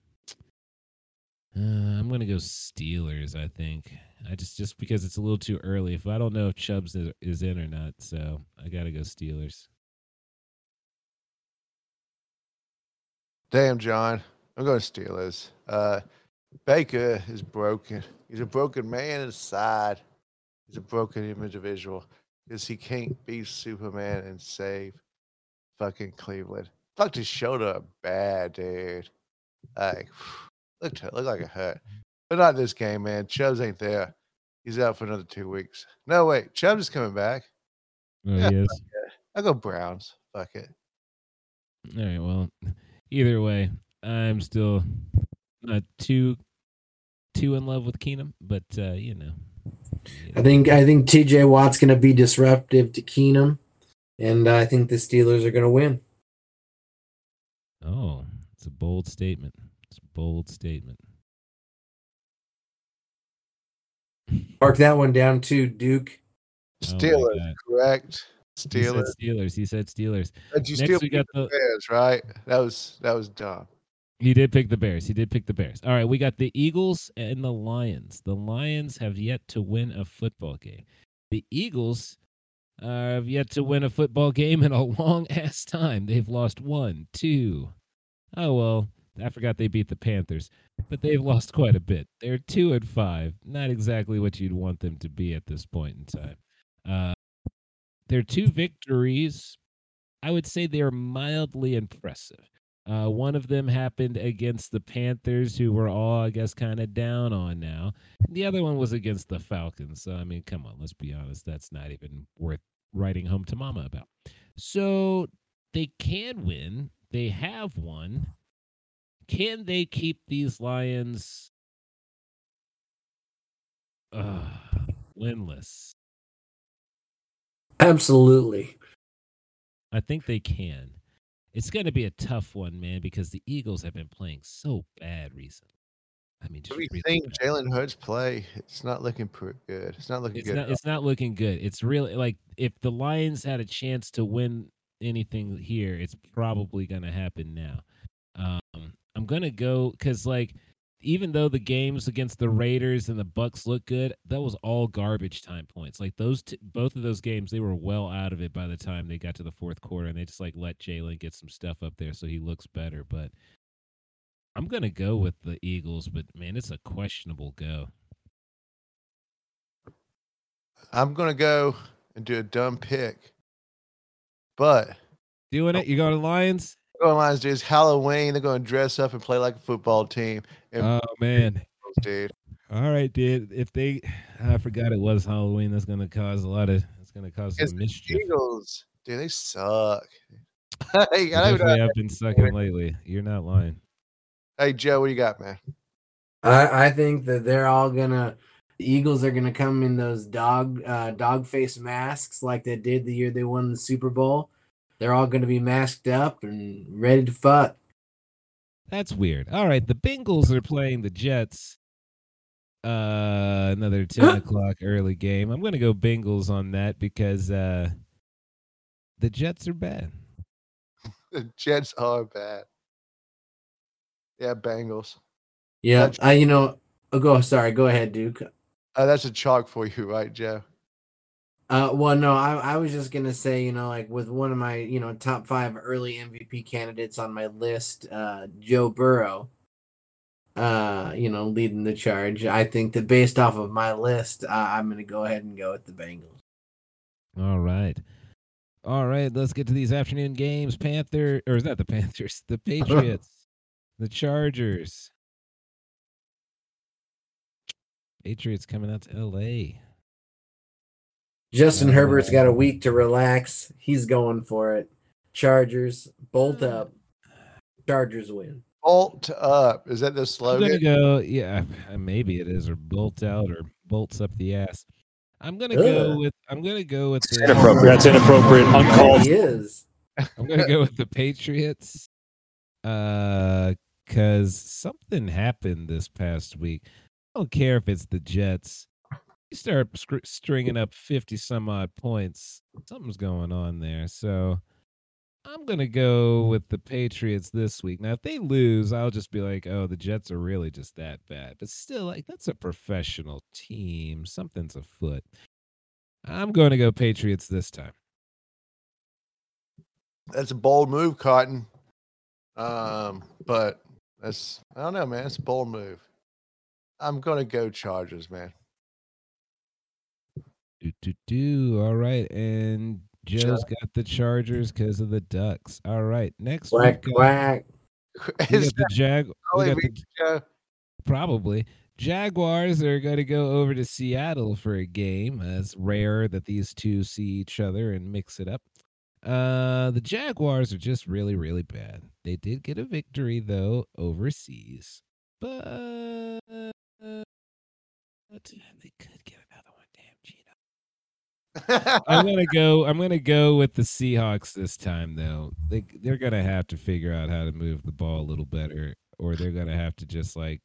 Uh, I'm gonna go Steelers. I think. I just just because it's a little too early. If I don't know if Chubbs is, is in or not, so I gotta go Steelers. Damn, Jon. I'm going Steelers. Uh, Baker is broken. He's a broken man inside. He's a broken individual because he can't be Superman and save fucking Cleveland. Fucked his shoulder up bad, dude. Like, looked looked like it hurt, but not this game, man. Chubbs ain't there. He's out for another two weeks. No, wait, Chubbs is coming back. Oh, Yeah. he is. I go Browns. Fuck it. All right. Well, either way, I'm still uh, not too too in love with Keenum, but uh, you know. I think I think TJ Watt's going to be disruptive to Keenum, and I think the Steelers are going to win. Oh, it's a bold statement. It's a bold statement. Mark that one down too, Duke. Oh my Steelers, correct. He said Steelers. Steelers. He said Steelers. But you Next still we got the the- Bears, right? That was that was dumb. He did pick the Bears. He did pick the Bears. All right, we got the Eagles and the Lions. The Lions have yet to win a football game. The Eagles uh, have yet to win a football game in a long ass time. They've lost one, two. Oh well, I forgot they beat the Panthers, but they've lost quite a bit. They're two and five. Not exactly what you'd want them to be at this point in time. Uh, their two victories, I would say they are mildly impressive. Uh, one of them happened against the Panthers, who were all, I guess, kind of down on now. The other one was against the Falcons. So, I mean, come on, let's be honest. That's not even worth writing home to mama about. So, they can win. They have won. Can they keep these Lions uh, winless? Absolutely. I think they can. It's going to be a tough one, man, because the Eagles have been playing so bad recently. I mean, just you really. Jalen Hurts play? It's not looking pretty good. It's not looking It's good. not. It's not looking good. It's really like if the Lions had a chance to win anything here, it's probably going to happen now. Um, I'm going to go because like even though the games against the Raiders and the Bucs look good, that was all garbage time points. Like those, t- both of those games, they were well out of it by the time they got to the fourth quarter, and they just like let Jalen get some stuff up there so he looks better. But I'm gonna go with the Eagles, but man, it's a questionable go. I'm gonna go and do a dumb pick, but Doing it? You going to Lions? Going Lions, dude. It's Halloween. They're going to dress up and play like a football team. And Oh man. dude, All right, dude. If they, I forgot it was Halloween. That's gonna cause a lot of. It's gonna cause some mischief. Eagles, dude, they suck. hey, I They don't definitely know. have been sucking lately. You're not lying. hey, Joe, what you got, man? I, I think that they're all gonna The Eagles are gonna come in those dog uh, dog face masks like they did the year they won the Super Bowl. They're all gonna be masked up and ready to fuck. That's weird. All right, the Bengals are playing the Jets. Uh, another ten o'clock early game. I'm gonna go Bengals on that because uh, the Jets are bad. The Jets are bad. Yeah, Bengals. Yeah, I you know. Oh, go sorry. Go ahead, Duke. Uh, that's a chalk for you, right, Joe? Uh, well, no, I, I was just gonna say, you know, like with one of my, you know, top five early MVP candidates on my list, uh, Joe Burrow, uh, you know, leading the charge. I think that based off of my list, uh, I'm gonna go ahead and go with the Bengals. All right. All right, let's get to these afternoon games. Panther or is that the Panthers? The Patriots, the Chargers. Patriots coming out to LA. Justin Uh, Herbert's got a week to relax. He's going for it. Chargers, bolt up. Chargers win. Bolt up. Is that the I'm slogan? gonna go. Yeah, maybe it is, or bolt out, or bolts up the ass. I'm gonna go with. I'm gonna go with It's the. inappropriate. That's inappropriate. Uncalled. He is. I'm gonna go with the Patriots. Uh, cause something happened this past week. I don't care if it's the Jets. You start stringing up fifty some odd points. Something's going on there. So I'm gonna go with the Patriots this week. Now, if they lose, I'll just be like, "Oh, the Jets are really just that bad." But still, like that's a professional team. Something's afoot. I'm going to go Patriots this time. That's a bold move, Cotton. Um, but that's I don't know, man. It's a bold move. I'm gonna go Chargers, man. Do do do. All right, and Joe's got the Chargers because of the Ducks. All right, next Quack we've quack. we got the Jag. We probably got the, Joe? probably Jaguars are going to go over to Seattle for a game. Uh, it's rare that these two see each other and mix it up. Uh, the Jaguars are just really, really bad. They did get a victory though overseas, but they could get another one. Damn, Geno. I'm gonna go. I'm gonna go with the Seahawks this time, though. They they're gonna have to figure out how to move the ball a little better, or they're gonna have to just like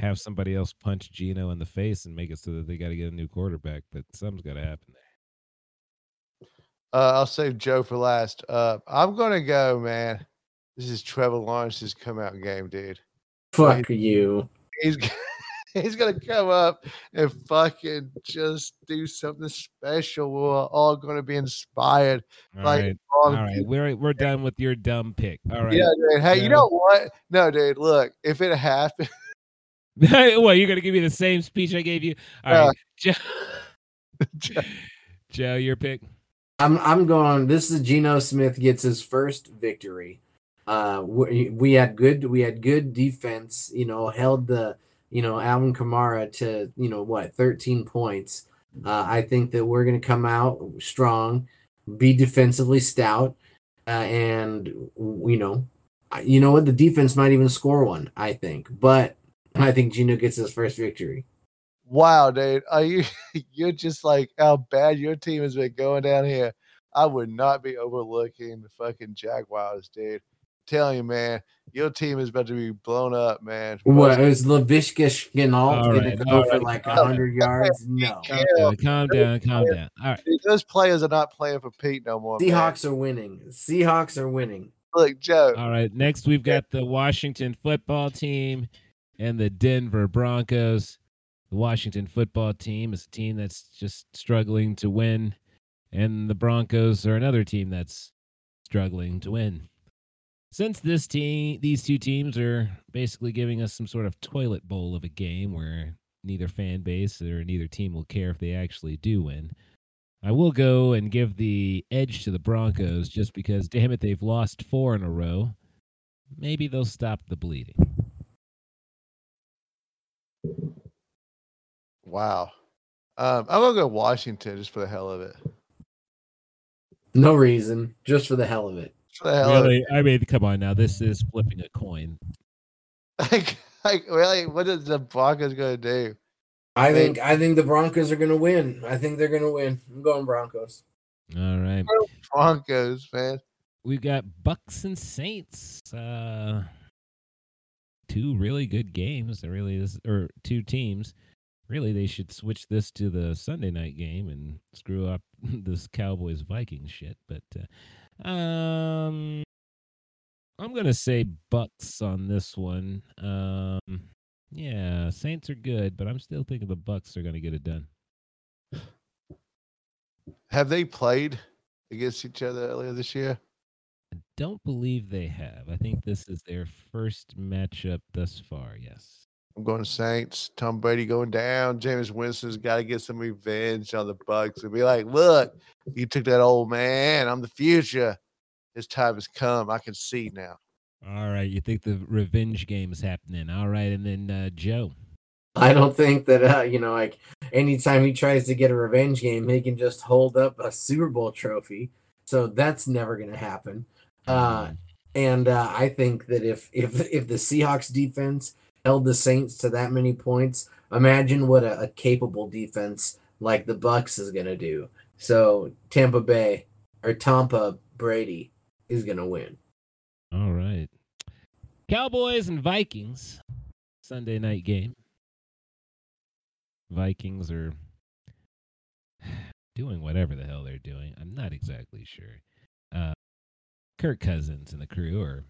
have somebody else punch Geno in the face and make it so that they got to get a new quarterback. But something's got to happen there. Uh, I'll save Joe for last. Uh, I'm gonna go, man. This is Trevor Lawrence's come out game, dude. Fuck you. He's g- he's gonna come up and fucking just do something special. We're all gonna be inspired. All Like, right, all all right. We're we're done with your dumb pick. All right. Yeah, dude. Hey, you know what? No, dude. Look, if it happens, well, you're gonna give me the same speech I gave you. All right, Joe. Joe, your pick. I'm I'm going. This is Geno Smith gets his first victory. Uh, we, we had good we had good defense. You know, held the you know Alvin Kamara to you know what 13 points. Uh, I think that we're gonna come out strong, be defensively stout, uh, and you know, you know what the defense might even score one. I think, but I think Geno gets his first victory. wow, dude. Are you you're just like how bad your team has been going down here. I would not be overlooking the fucking Jaguars, dude. Telling you, man, your team is about to be blown up, man. What is Laviska Shenault All gonna go all for right. like hundred yards? No. Calm down, calm down, calm down. All right. Those players are not playing for Pete no more. man. Seahawks are winning. Seahawks are winning. Look, Joe. All right. Next, we've got the Washington football team and the Denver Broncos. The Washington football team is a team that's just struggling to win, and the Broncos are another team that's struggling to win. Since this team, these two teams are basically giving us some sort of toilet bowl of a game where neither fan base or neither team will care if they actually do win. I will go and give the edge to the Broncos just because, damn it, they've lost four in a row. Maybe they'll stop the bleeding. Wow. Um, I'm gonna go Washington just for the hell of it. No reason, just for the hell of it. Just for the hell Really? I mean, come on now. This is flipping a coin. Like, like, really, what is the Broncos gonna do? I think I think the Broncos are gonna win. I think they're gonna win. I'm going Broncos. All right. Broncos, man. We've got Bucs and Saints. Uh two really good games. They really this or two teams. Really they should switch this to the Sunday night game and screw up this Cowboys Vikings shit. But uh, um I'm gonna say Bucs on this one. Um yeah, Saints are good, but I'm still thinking the Bucs are gonna get it done. Have they played against each other earlier this year? I don't believe they have. I think this is their first matchup thus far. Yes. I'm going Saints. Tom Brady going down. Jameis Winston's got to get some revenge on the Bucs and be like, "Look, you took that old man. I'm the future. His time has come. I can see now." All right. You think the revenge game is happening? All right, and then uh, Joe. I don't think that uh, you know, like anytime he tries to get a revenge game, he can just hold up a Super Bowl trophy. So that's never going to happen. Uh, and uh, I think that if if if the Seahawks defense held the Saints to that many points, imagine what a, a capable defense like the Bucs is going to do. So Tampa Bay or Tampa Brady is going to win. All right. Cowboys and Vikings. Sunday night game. Vikings are doing whatever the hell they're doing. I'm not exactly sure. Uh, Kirk Cousins and the crew are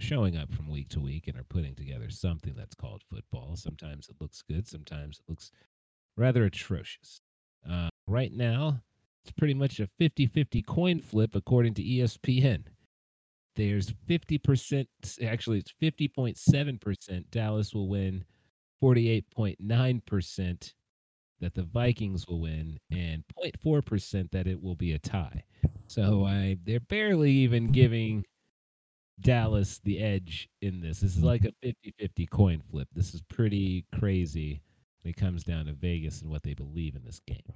showing up from week to week and are putting together something that's called football. Sometimes it looks good, sometimes it looks rather atrocious. Uh, right now, it's pretty much a 50 50 coin flip according to ESPN. There's 50%, actually, it's 50.7% Dallas will win, 48.9% that the Vikings will win, and 0.4% that it will be a tie. So I, they're barely even giving Dallas the edge in this. This is like a mm-hmm. 50 50 coin flip. This is pretty crazy when it comes down to Vegas and what they believe in this game.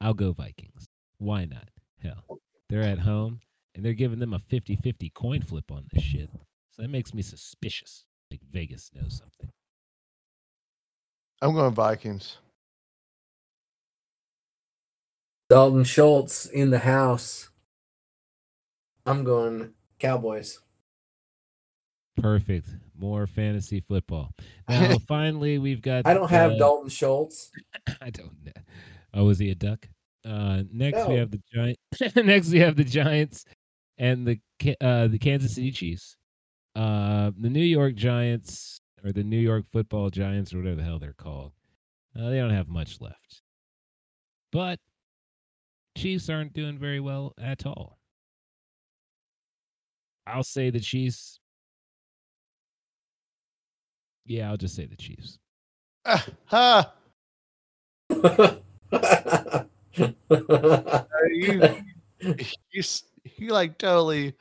I'll go Vikings. Why not? Hell, they're at home and they're giving them a 50 50 coin flip on this shit. So that makes me suspicious. Like Vegas knows something. I'm going Vikings. Dalton Schultz in the house. I'm going Cowboys. Perfect. More fantasy football. Now, finally, we've got. I don't have uh, Dalton Schultz. I don't know. Oh, was he a duck? Uh, next we have the giant. next we have the Giants and the uh, the Kansas City Chiefs. Uh, the New York Giants or the New York Football Giants or whatever the hell they're called. Uh, they don't have much left, but Chiefs aren't doing very well at all. I'll say the Chiefs. Yeah, I'll just say the Chiefs. Ah, ha! Uh, you, you, you like totally.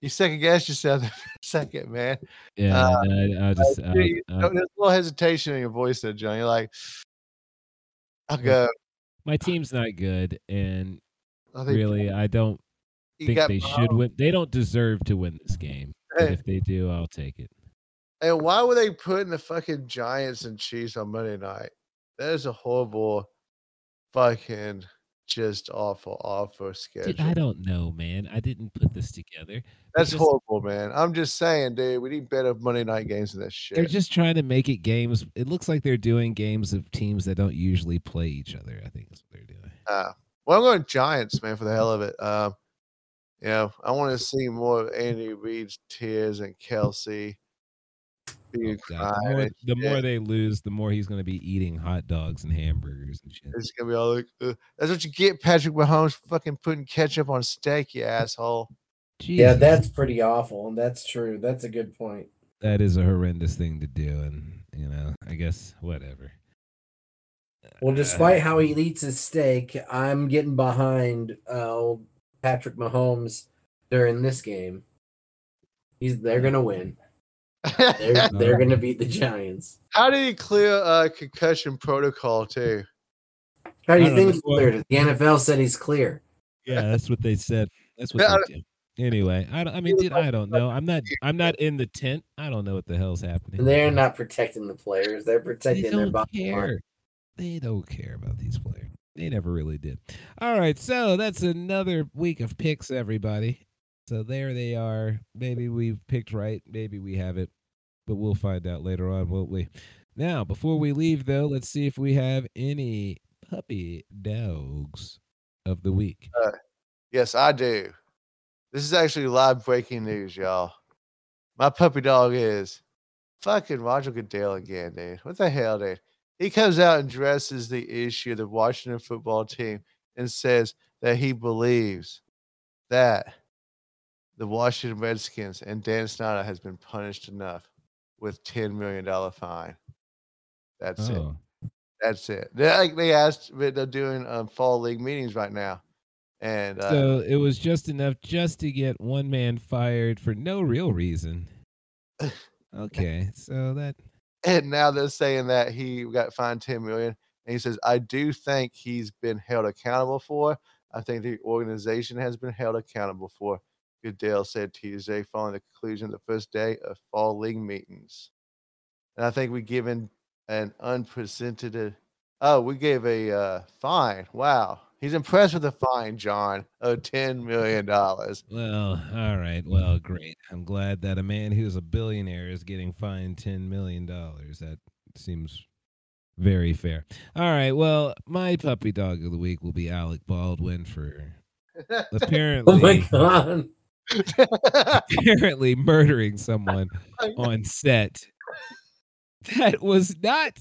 You second guess yourself for a second, man. Yeah, Uh, I- I'll just. Uh, I'll- you- I'll- There's a little hesitation in your voice there, Jon. You're like, I'll go. my team's not good, and I think really, I don't you think they should win. They don't deserve to win this game. Hey, if they do, I'll take it. and why were they putting the fucking Giants and Chiefs on Monday night? That is a horrible, fucking, just awful, awful schedule. Dude, I don't know, man. I didn't put this together. That's just- horrible, man. I'm just saying, dude. We need better Monday night games than that shit. They're just trying to make it games. It looks like they're doing games of teams that don't usually play each other. I think is what they're doing. Uh, well, I'm going Giants, man, for the hell of it. Um, you know, I want to see more of Andy Reid's tears and Kelce. being Oh, the, crying more, the more they lose, the more he's going to be eating hot dogs and hamburgers and shit. It's gonna be all like, uh, "That's what you get, Patrick Mahomes, fucking putting ketchup on steak, you asshole." yeah, that's pretty awful. and That's true. That's a good point. that is a horrendous thing to do, and you know, I guess whatever. Well, despite how he eats his steak, I'm getting behind uh, old Patrick Mahomes during this game. He's they're gonna win. They're they're gonna beat the Giants. How did he clear uh, concussion protocol too? How do you don't think know, he's well- cleared? The NFL said he's clear. yeah, that's what they said. That's what they did. Anyway, I don't, I mean, dude, I don't know. I'm not I'm not in the tent. I don't know what the hell's happening. They're not protecting the players. They're They protecting their don't bottom line. care. They don't care about these players. They never really did. All right, so that's another week of picks, everybody. So there they are. Maybe we've picked right. Maybe we haven't, but we'll find out later on, won't we? Now, before we leave, though, let's see if we have any puppy dogs of the week. Uh, yes, I do. This is actually live breaking news, y'all. My puppy dog is fucking Roger Goodell again, dude. What the hell, dude? He comes out and addresses the issue of the Washington football team and says that he believes that the Washington Redskins and Dan Snyder has been punished enough with $10 million fine. That's it. Oh, That's it. They like they asked, but they're doing um, fall league meetings right now, and uh, so it was just enough just to get one man fired for no real reason. Okay, so that and now they're saying that he got fined 10 million and he says i do think he's been held accountable for. I think the organization has been held accountable for. Goodell said tuesday following the conclusion of the first day of fall league meetings. And i think we given an unprecedented oh we gave a uh, fine. Wow he's impressed with the fine john of 10 million dollars Well, all right. Well, great. I'm glad that a man who's a billionaire is getting fined $10 million. That seems very fair. All right. Well, my puppy dog of the week will be Alec Baldwin for apparently Oh my god. apparently murdering someone on set that was not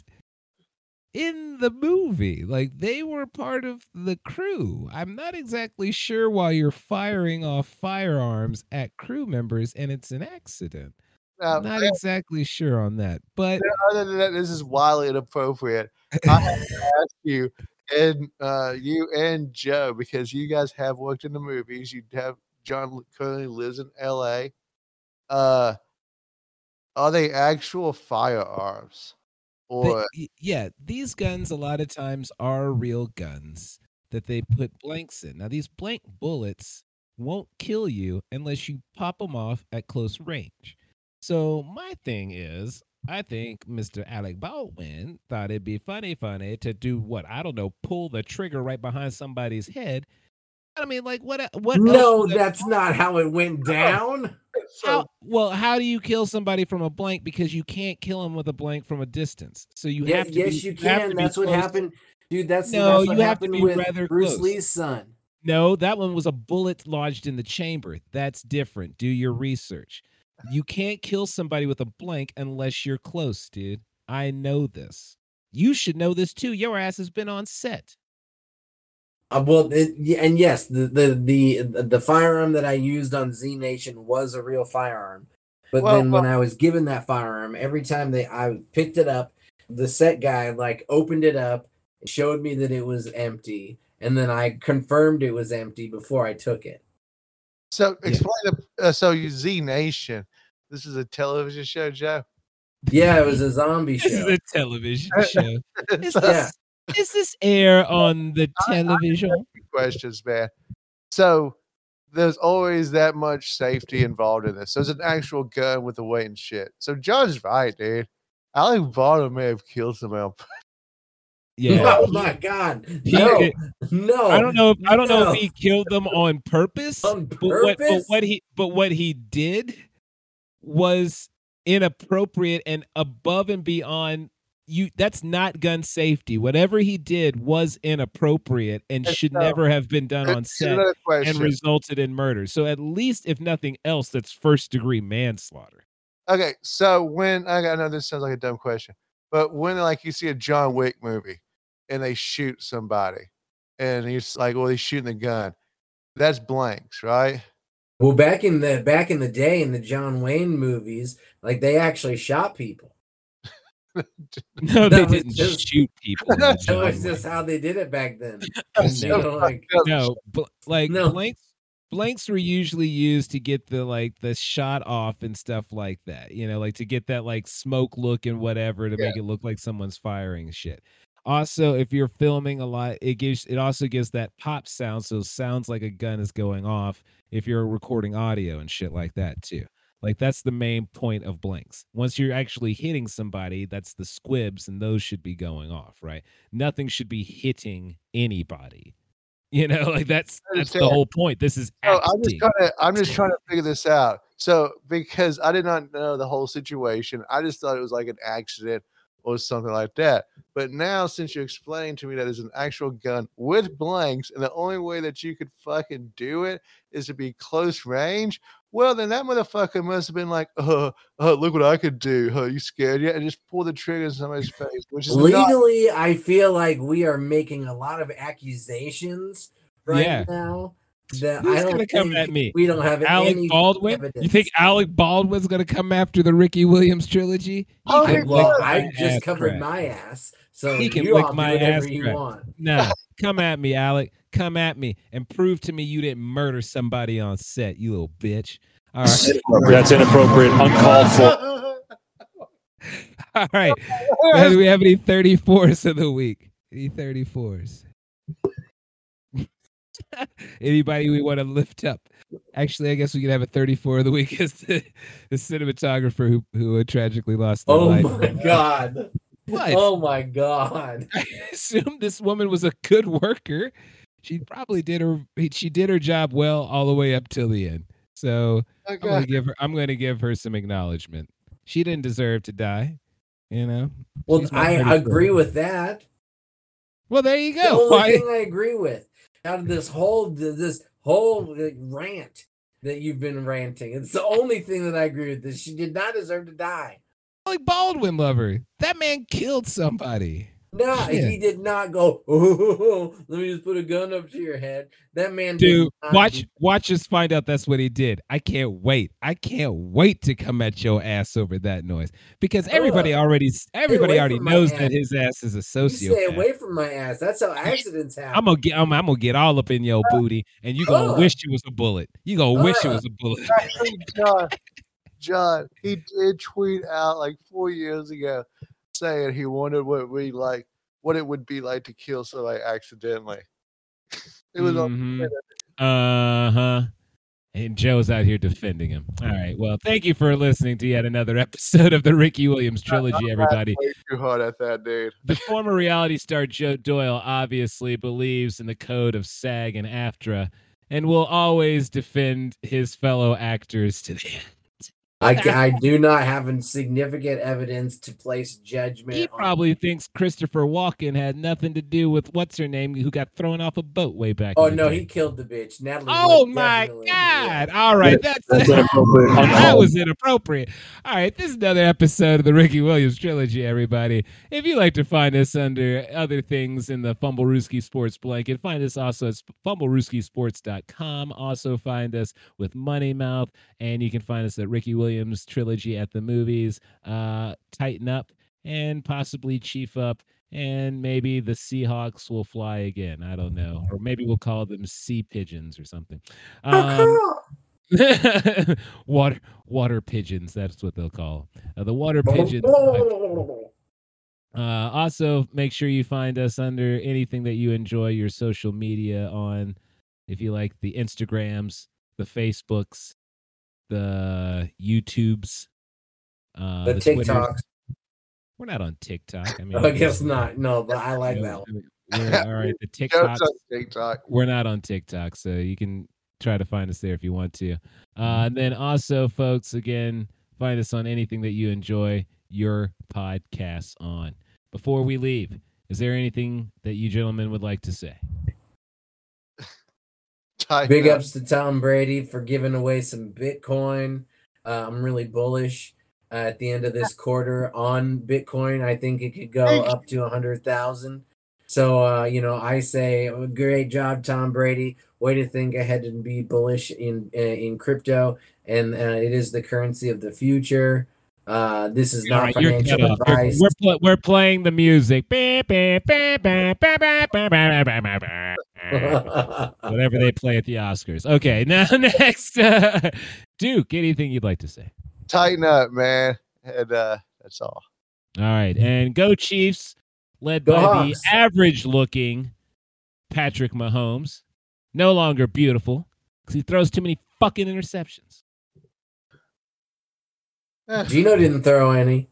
in the movie. Like they were part of the crew. I'm not exactly sure why you're firing off firearms at crew members and it's an accident. Now, not exactly sure on that. But other than that, this is wildly inappropriate. I have to ask you and uh, you and Joe because you guys have worked in the movies. You have Jon currently lives in L.A. Uh, are they actual firearms, or yeah, these guns a lot of times are real guns that they put blanks in. Now, these blank bullets won't kill you unless you pop them off at close range. So, my thing is, I think Mr. Alec Baldwin thought it'd be funny, funny to do what I don't know, pull the trigger right behind somebody's head. I mean, like what? What? No, that's not how it went down. How, well, how do you kill somebody from a blank? Because you can't kill them with a blank from a distance. So you Yeah, have to. yes, be- you can. That's what happened, dude. That's No, that's what you have to be with Bruce close. Lee's son. No, that one was a bullet lodged in the chamber. That's different. Do your research. You can't kill somebody with a blank unless you're close, dude. I know this. You should know this too. Your ass has been on set. Uh, well, it, and yes, the, the the the firearm that I used on Z Nation was a real firearm. But Well, then when I was given that firearm, every time they I picked it up, the set guy like opened it up, showed me that it was empty, and then I confirmed it was empty before I took it. so? Yeah. Explain. The, uh, so you Z Nation. This is a television show, Joe. Yeah, it was a zombie This is show. a television show. Is So, Yeah. this, is this air on the television? questions, man. So there's always that much safety involved in this. There's an actual gun with the weight and shit. So Jon's right, dude. Alec Baldwin may have killed somebody. on purpose. Yeah. oh my god. He No, did- no. I don't know. If, I don't know if he killed them on purpose. On But what, but what he but what he did was inappropriate and above and beyond you that's not gun safety whatever he did was inappropriate and And should so- never have been done on set and resulted in murder so at least if nothing else that's first degree manslaughter okay, so when I got- I know this sounds like a dumb question, but when like you see a John Wick movie and they shoot somebody and he's like, well, he's shooting the gun, that's blanks, right? Well, back in the back in the day in the John Wayne movies, like they actually shot people. No they That was didn't just- shoot people in That was just how they did it back then. That's No. like no bl- like No. blanks blanks were usually used to get the like the shot off and stuff like that you know like to get that like smoke look and whatever to Yeah. make it look like someone's firing shit Also, if you're filming a lot, it gives it also gives that pop sound, so it sounds like a gun is going off if you're recording audio and shit like that too. Like that's the main point of blanks. Once you're actually hitting somebody, that's the squibs, and those should be going off, right? Nothing should be hitting anybody. You know, like that's that's the whole point. This is So I'm just trying to I'm just trying to figure this out. So because I did not know the whole situation, I just thought it was like an accident or something like that. But now since you explained to me that it's an actual gun with blanks, and the only way that you could fucking do it is to be close range, well then that motherfucker must have been like, uh, uh look what I could do. Huh, you scared yet? And just pull the trigger in somebody's face, which is not Legally, I feel like we are making a lot of accusations right Yeah. now that Who's I don't gonna come at me? we don't have Alec any Baldwin? evidence. You think Alec Baldwin's gonna come after the Ricky Williams trilogy? Oh, can well, I just covered crack. my ass, so He can you lick all my do ass you crack. want. No, come at me, Alec. Come at me and prove to me you didn't murder somebody on set, you little bitch. All right, That's inappropriate, uncalled for. all right. Do we have any 34s of the week? Any 34s? Anybody we want to lift up? Actually, I guess we could have a 34 of the week as the, the cinematographer who who uh, tragically lost their Oh life. my god! What? Oh my god! I assume this woman was a good worker. She probably did her she did her job well all the way up till the end. So oh, I'm gonna give her I'm gonna give her some acknowledgement. She didn't deserve to die, you know. Well, I 34. agree with that. Well, there you go. The go. only Why? thing I agree with out of this whole this whole rant that you've been ranting, it's the only thing that I agree with. This she did not deserve to die. Like Baldwin lover. That man killed somebody. No, Yeah. he did not go. Oh, let me just put a gun up to your head. That man, Dude, watch do- watch us find out that's what he did. I can't wait. I can't wait to come at your ass over that noise because everybody already everybody already knows ass. that his ass is a You stay away from my ass. That's how accidents happen. I'm gonna get I'm, I'm gonna get all up in your booty, and you gonna Uh. wish it was a bullet. You gonna wish it Uh. was a bullet. Jon, Jon, he did tweet out like four years ago saying he wondered what we like, what it would be like to kill somebody accidentally. It was on Uh huh. And Joe's out here defending him. All right. Well, thank you for listening to yet another episode of the Ricky Williams trilogy, everybody. too hard at that, dude. The former reality star Joe Doyle obviously believes in the code of SAG and AFTRA and will always defend his fellow actors to the end. I, I do not have a significant evidence to place judgment. He on. probably thinks Christopher Walken had nothing to do with what's her name who got thrown off a boat way back. Oh no, day. he killed the bitch. Natalie. Oh Wood my God! All right, that's That's inappropriate, that was inappropriate. All right, this is another episode of the Ricky Williams trilogy, everybody. If you like to find us under other things in the Fumblerooski Sports blanket, find us also at fumblerooskisports.com. Also find us with Money Mouth, and you can find us at Ricky Williams trilogy at the movies. Uh, tighten up and possibly chief up. And maybe the Seahawks will fly again. I don't know. Or maybe we'll call them sea pigeons or something. Um, water water pigeons that's what they'll call uh, the water pigeons uh, also make sure you find us under anything that you enjoy your social media on if you like the instagrams the facebooks the youtubes uh the Twitters. TikToks. we're not on tiktok i mean I guess not. No, but I like you know, that. One. We're- all right the tiktoks on TikTok. we're not on TikTok, so you can try to find us there if you want to. Uh, and then also, folks, again, find us on anything that you enjoy your podcasts on. Before we leave, is there anything that you gentlemen would like to say? Tighten Big up. ups to Tom Brady for giving away some Bitcoin. Uh, I'm really bullish uh, at the end of this quarter on Bitcoin. I think it could go up to a hundred thousand. So uh, you know, I say uh, great job, Tom Brady. Way to think ahead and be bullish in uh, in crypto, and uh, it is the currency of the future. Uh, this is not right, you're financial cut off. We're, advice. we're, pl- we're playing the music. Whatever they play at the Oscars. Okay, now next, uh, Duke. Anything you'd like to say? Tighten up, man, and uh, that's all. All right, and go Chiefs, led go by Hawks. the average-looking Patrick Mahomes, no longer beautiful because he throws too many fucking interceptions. Geno didn't throw any.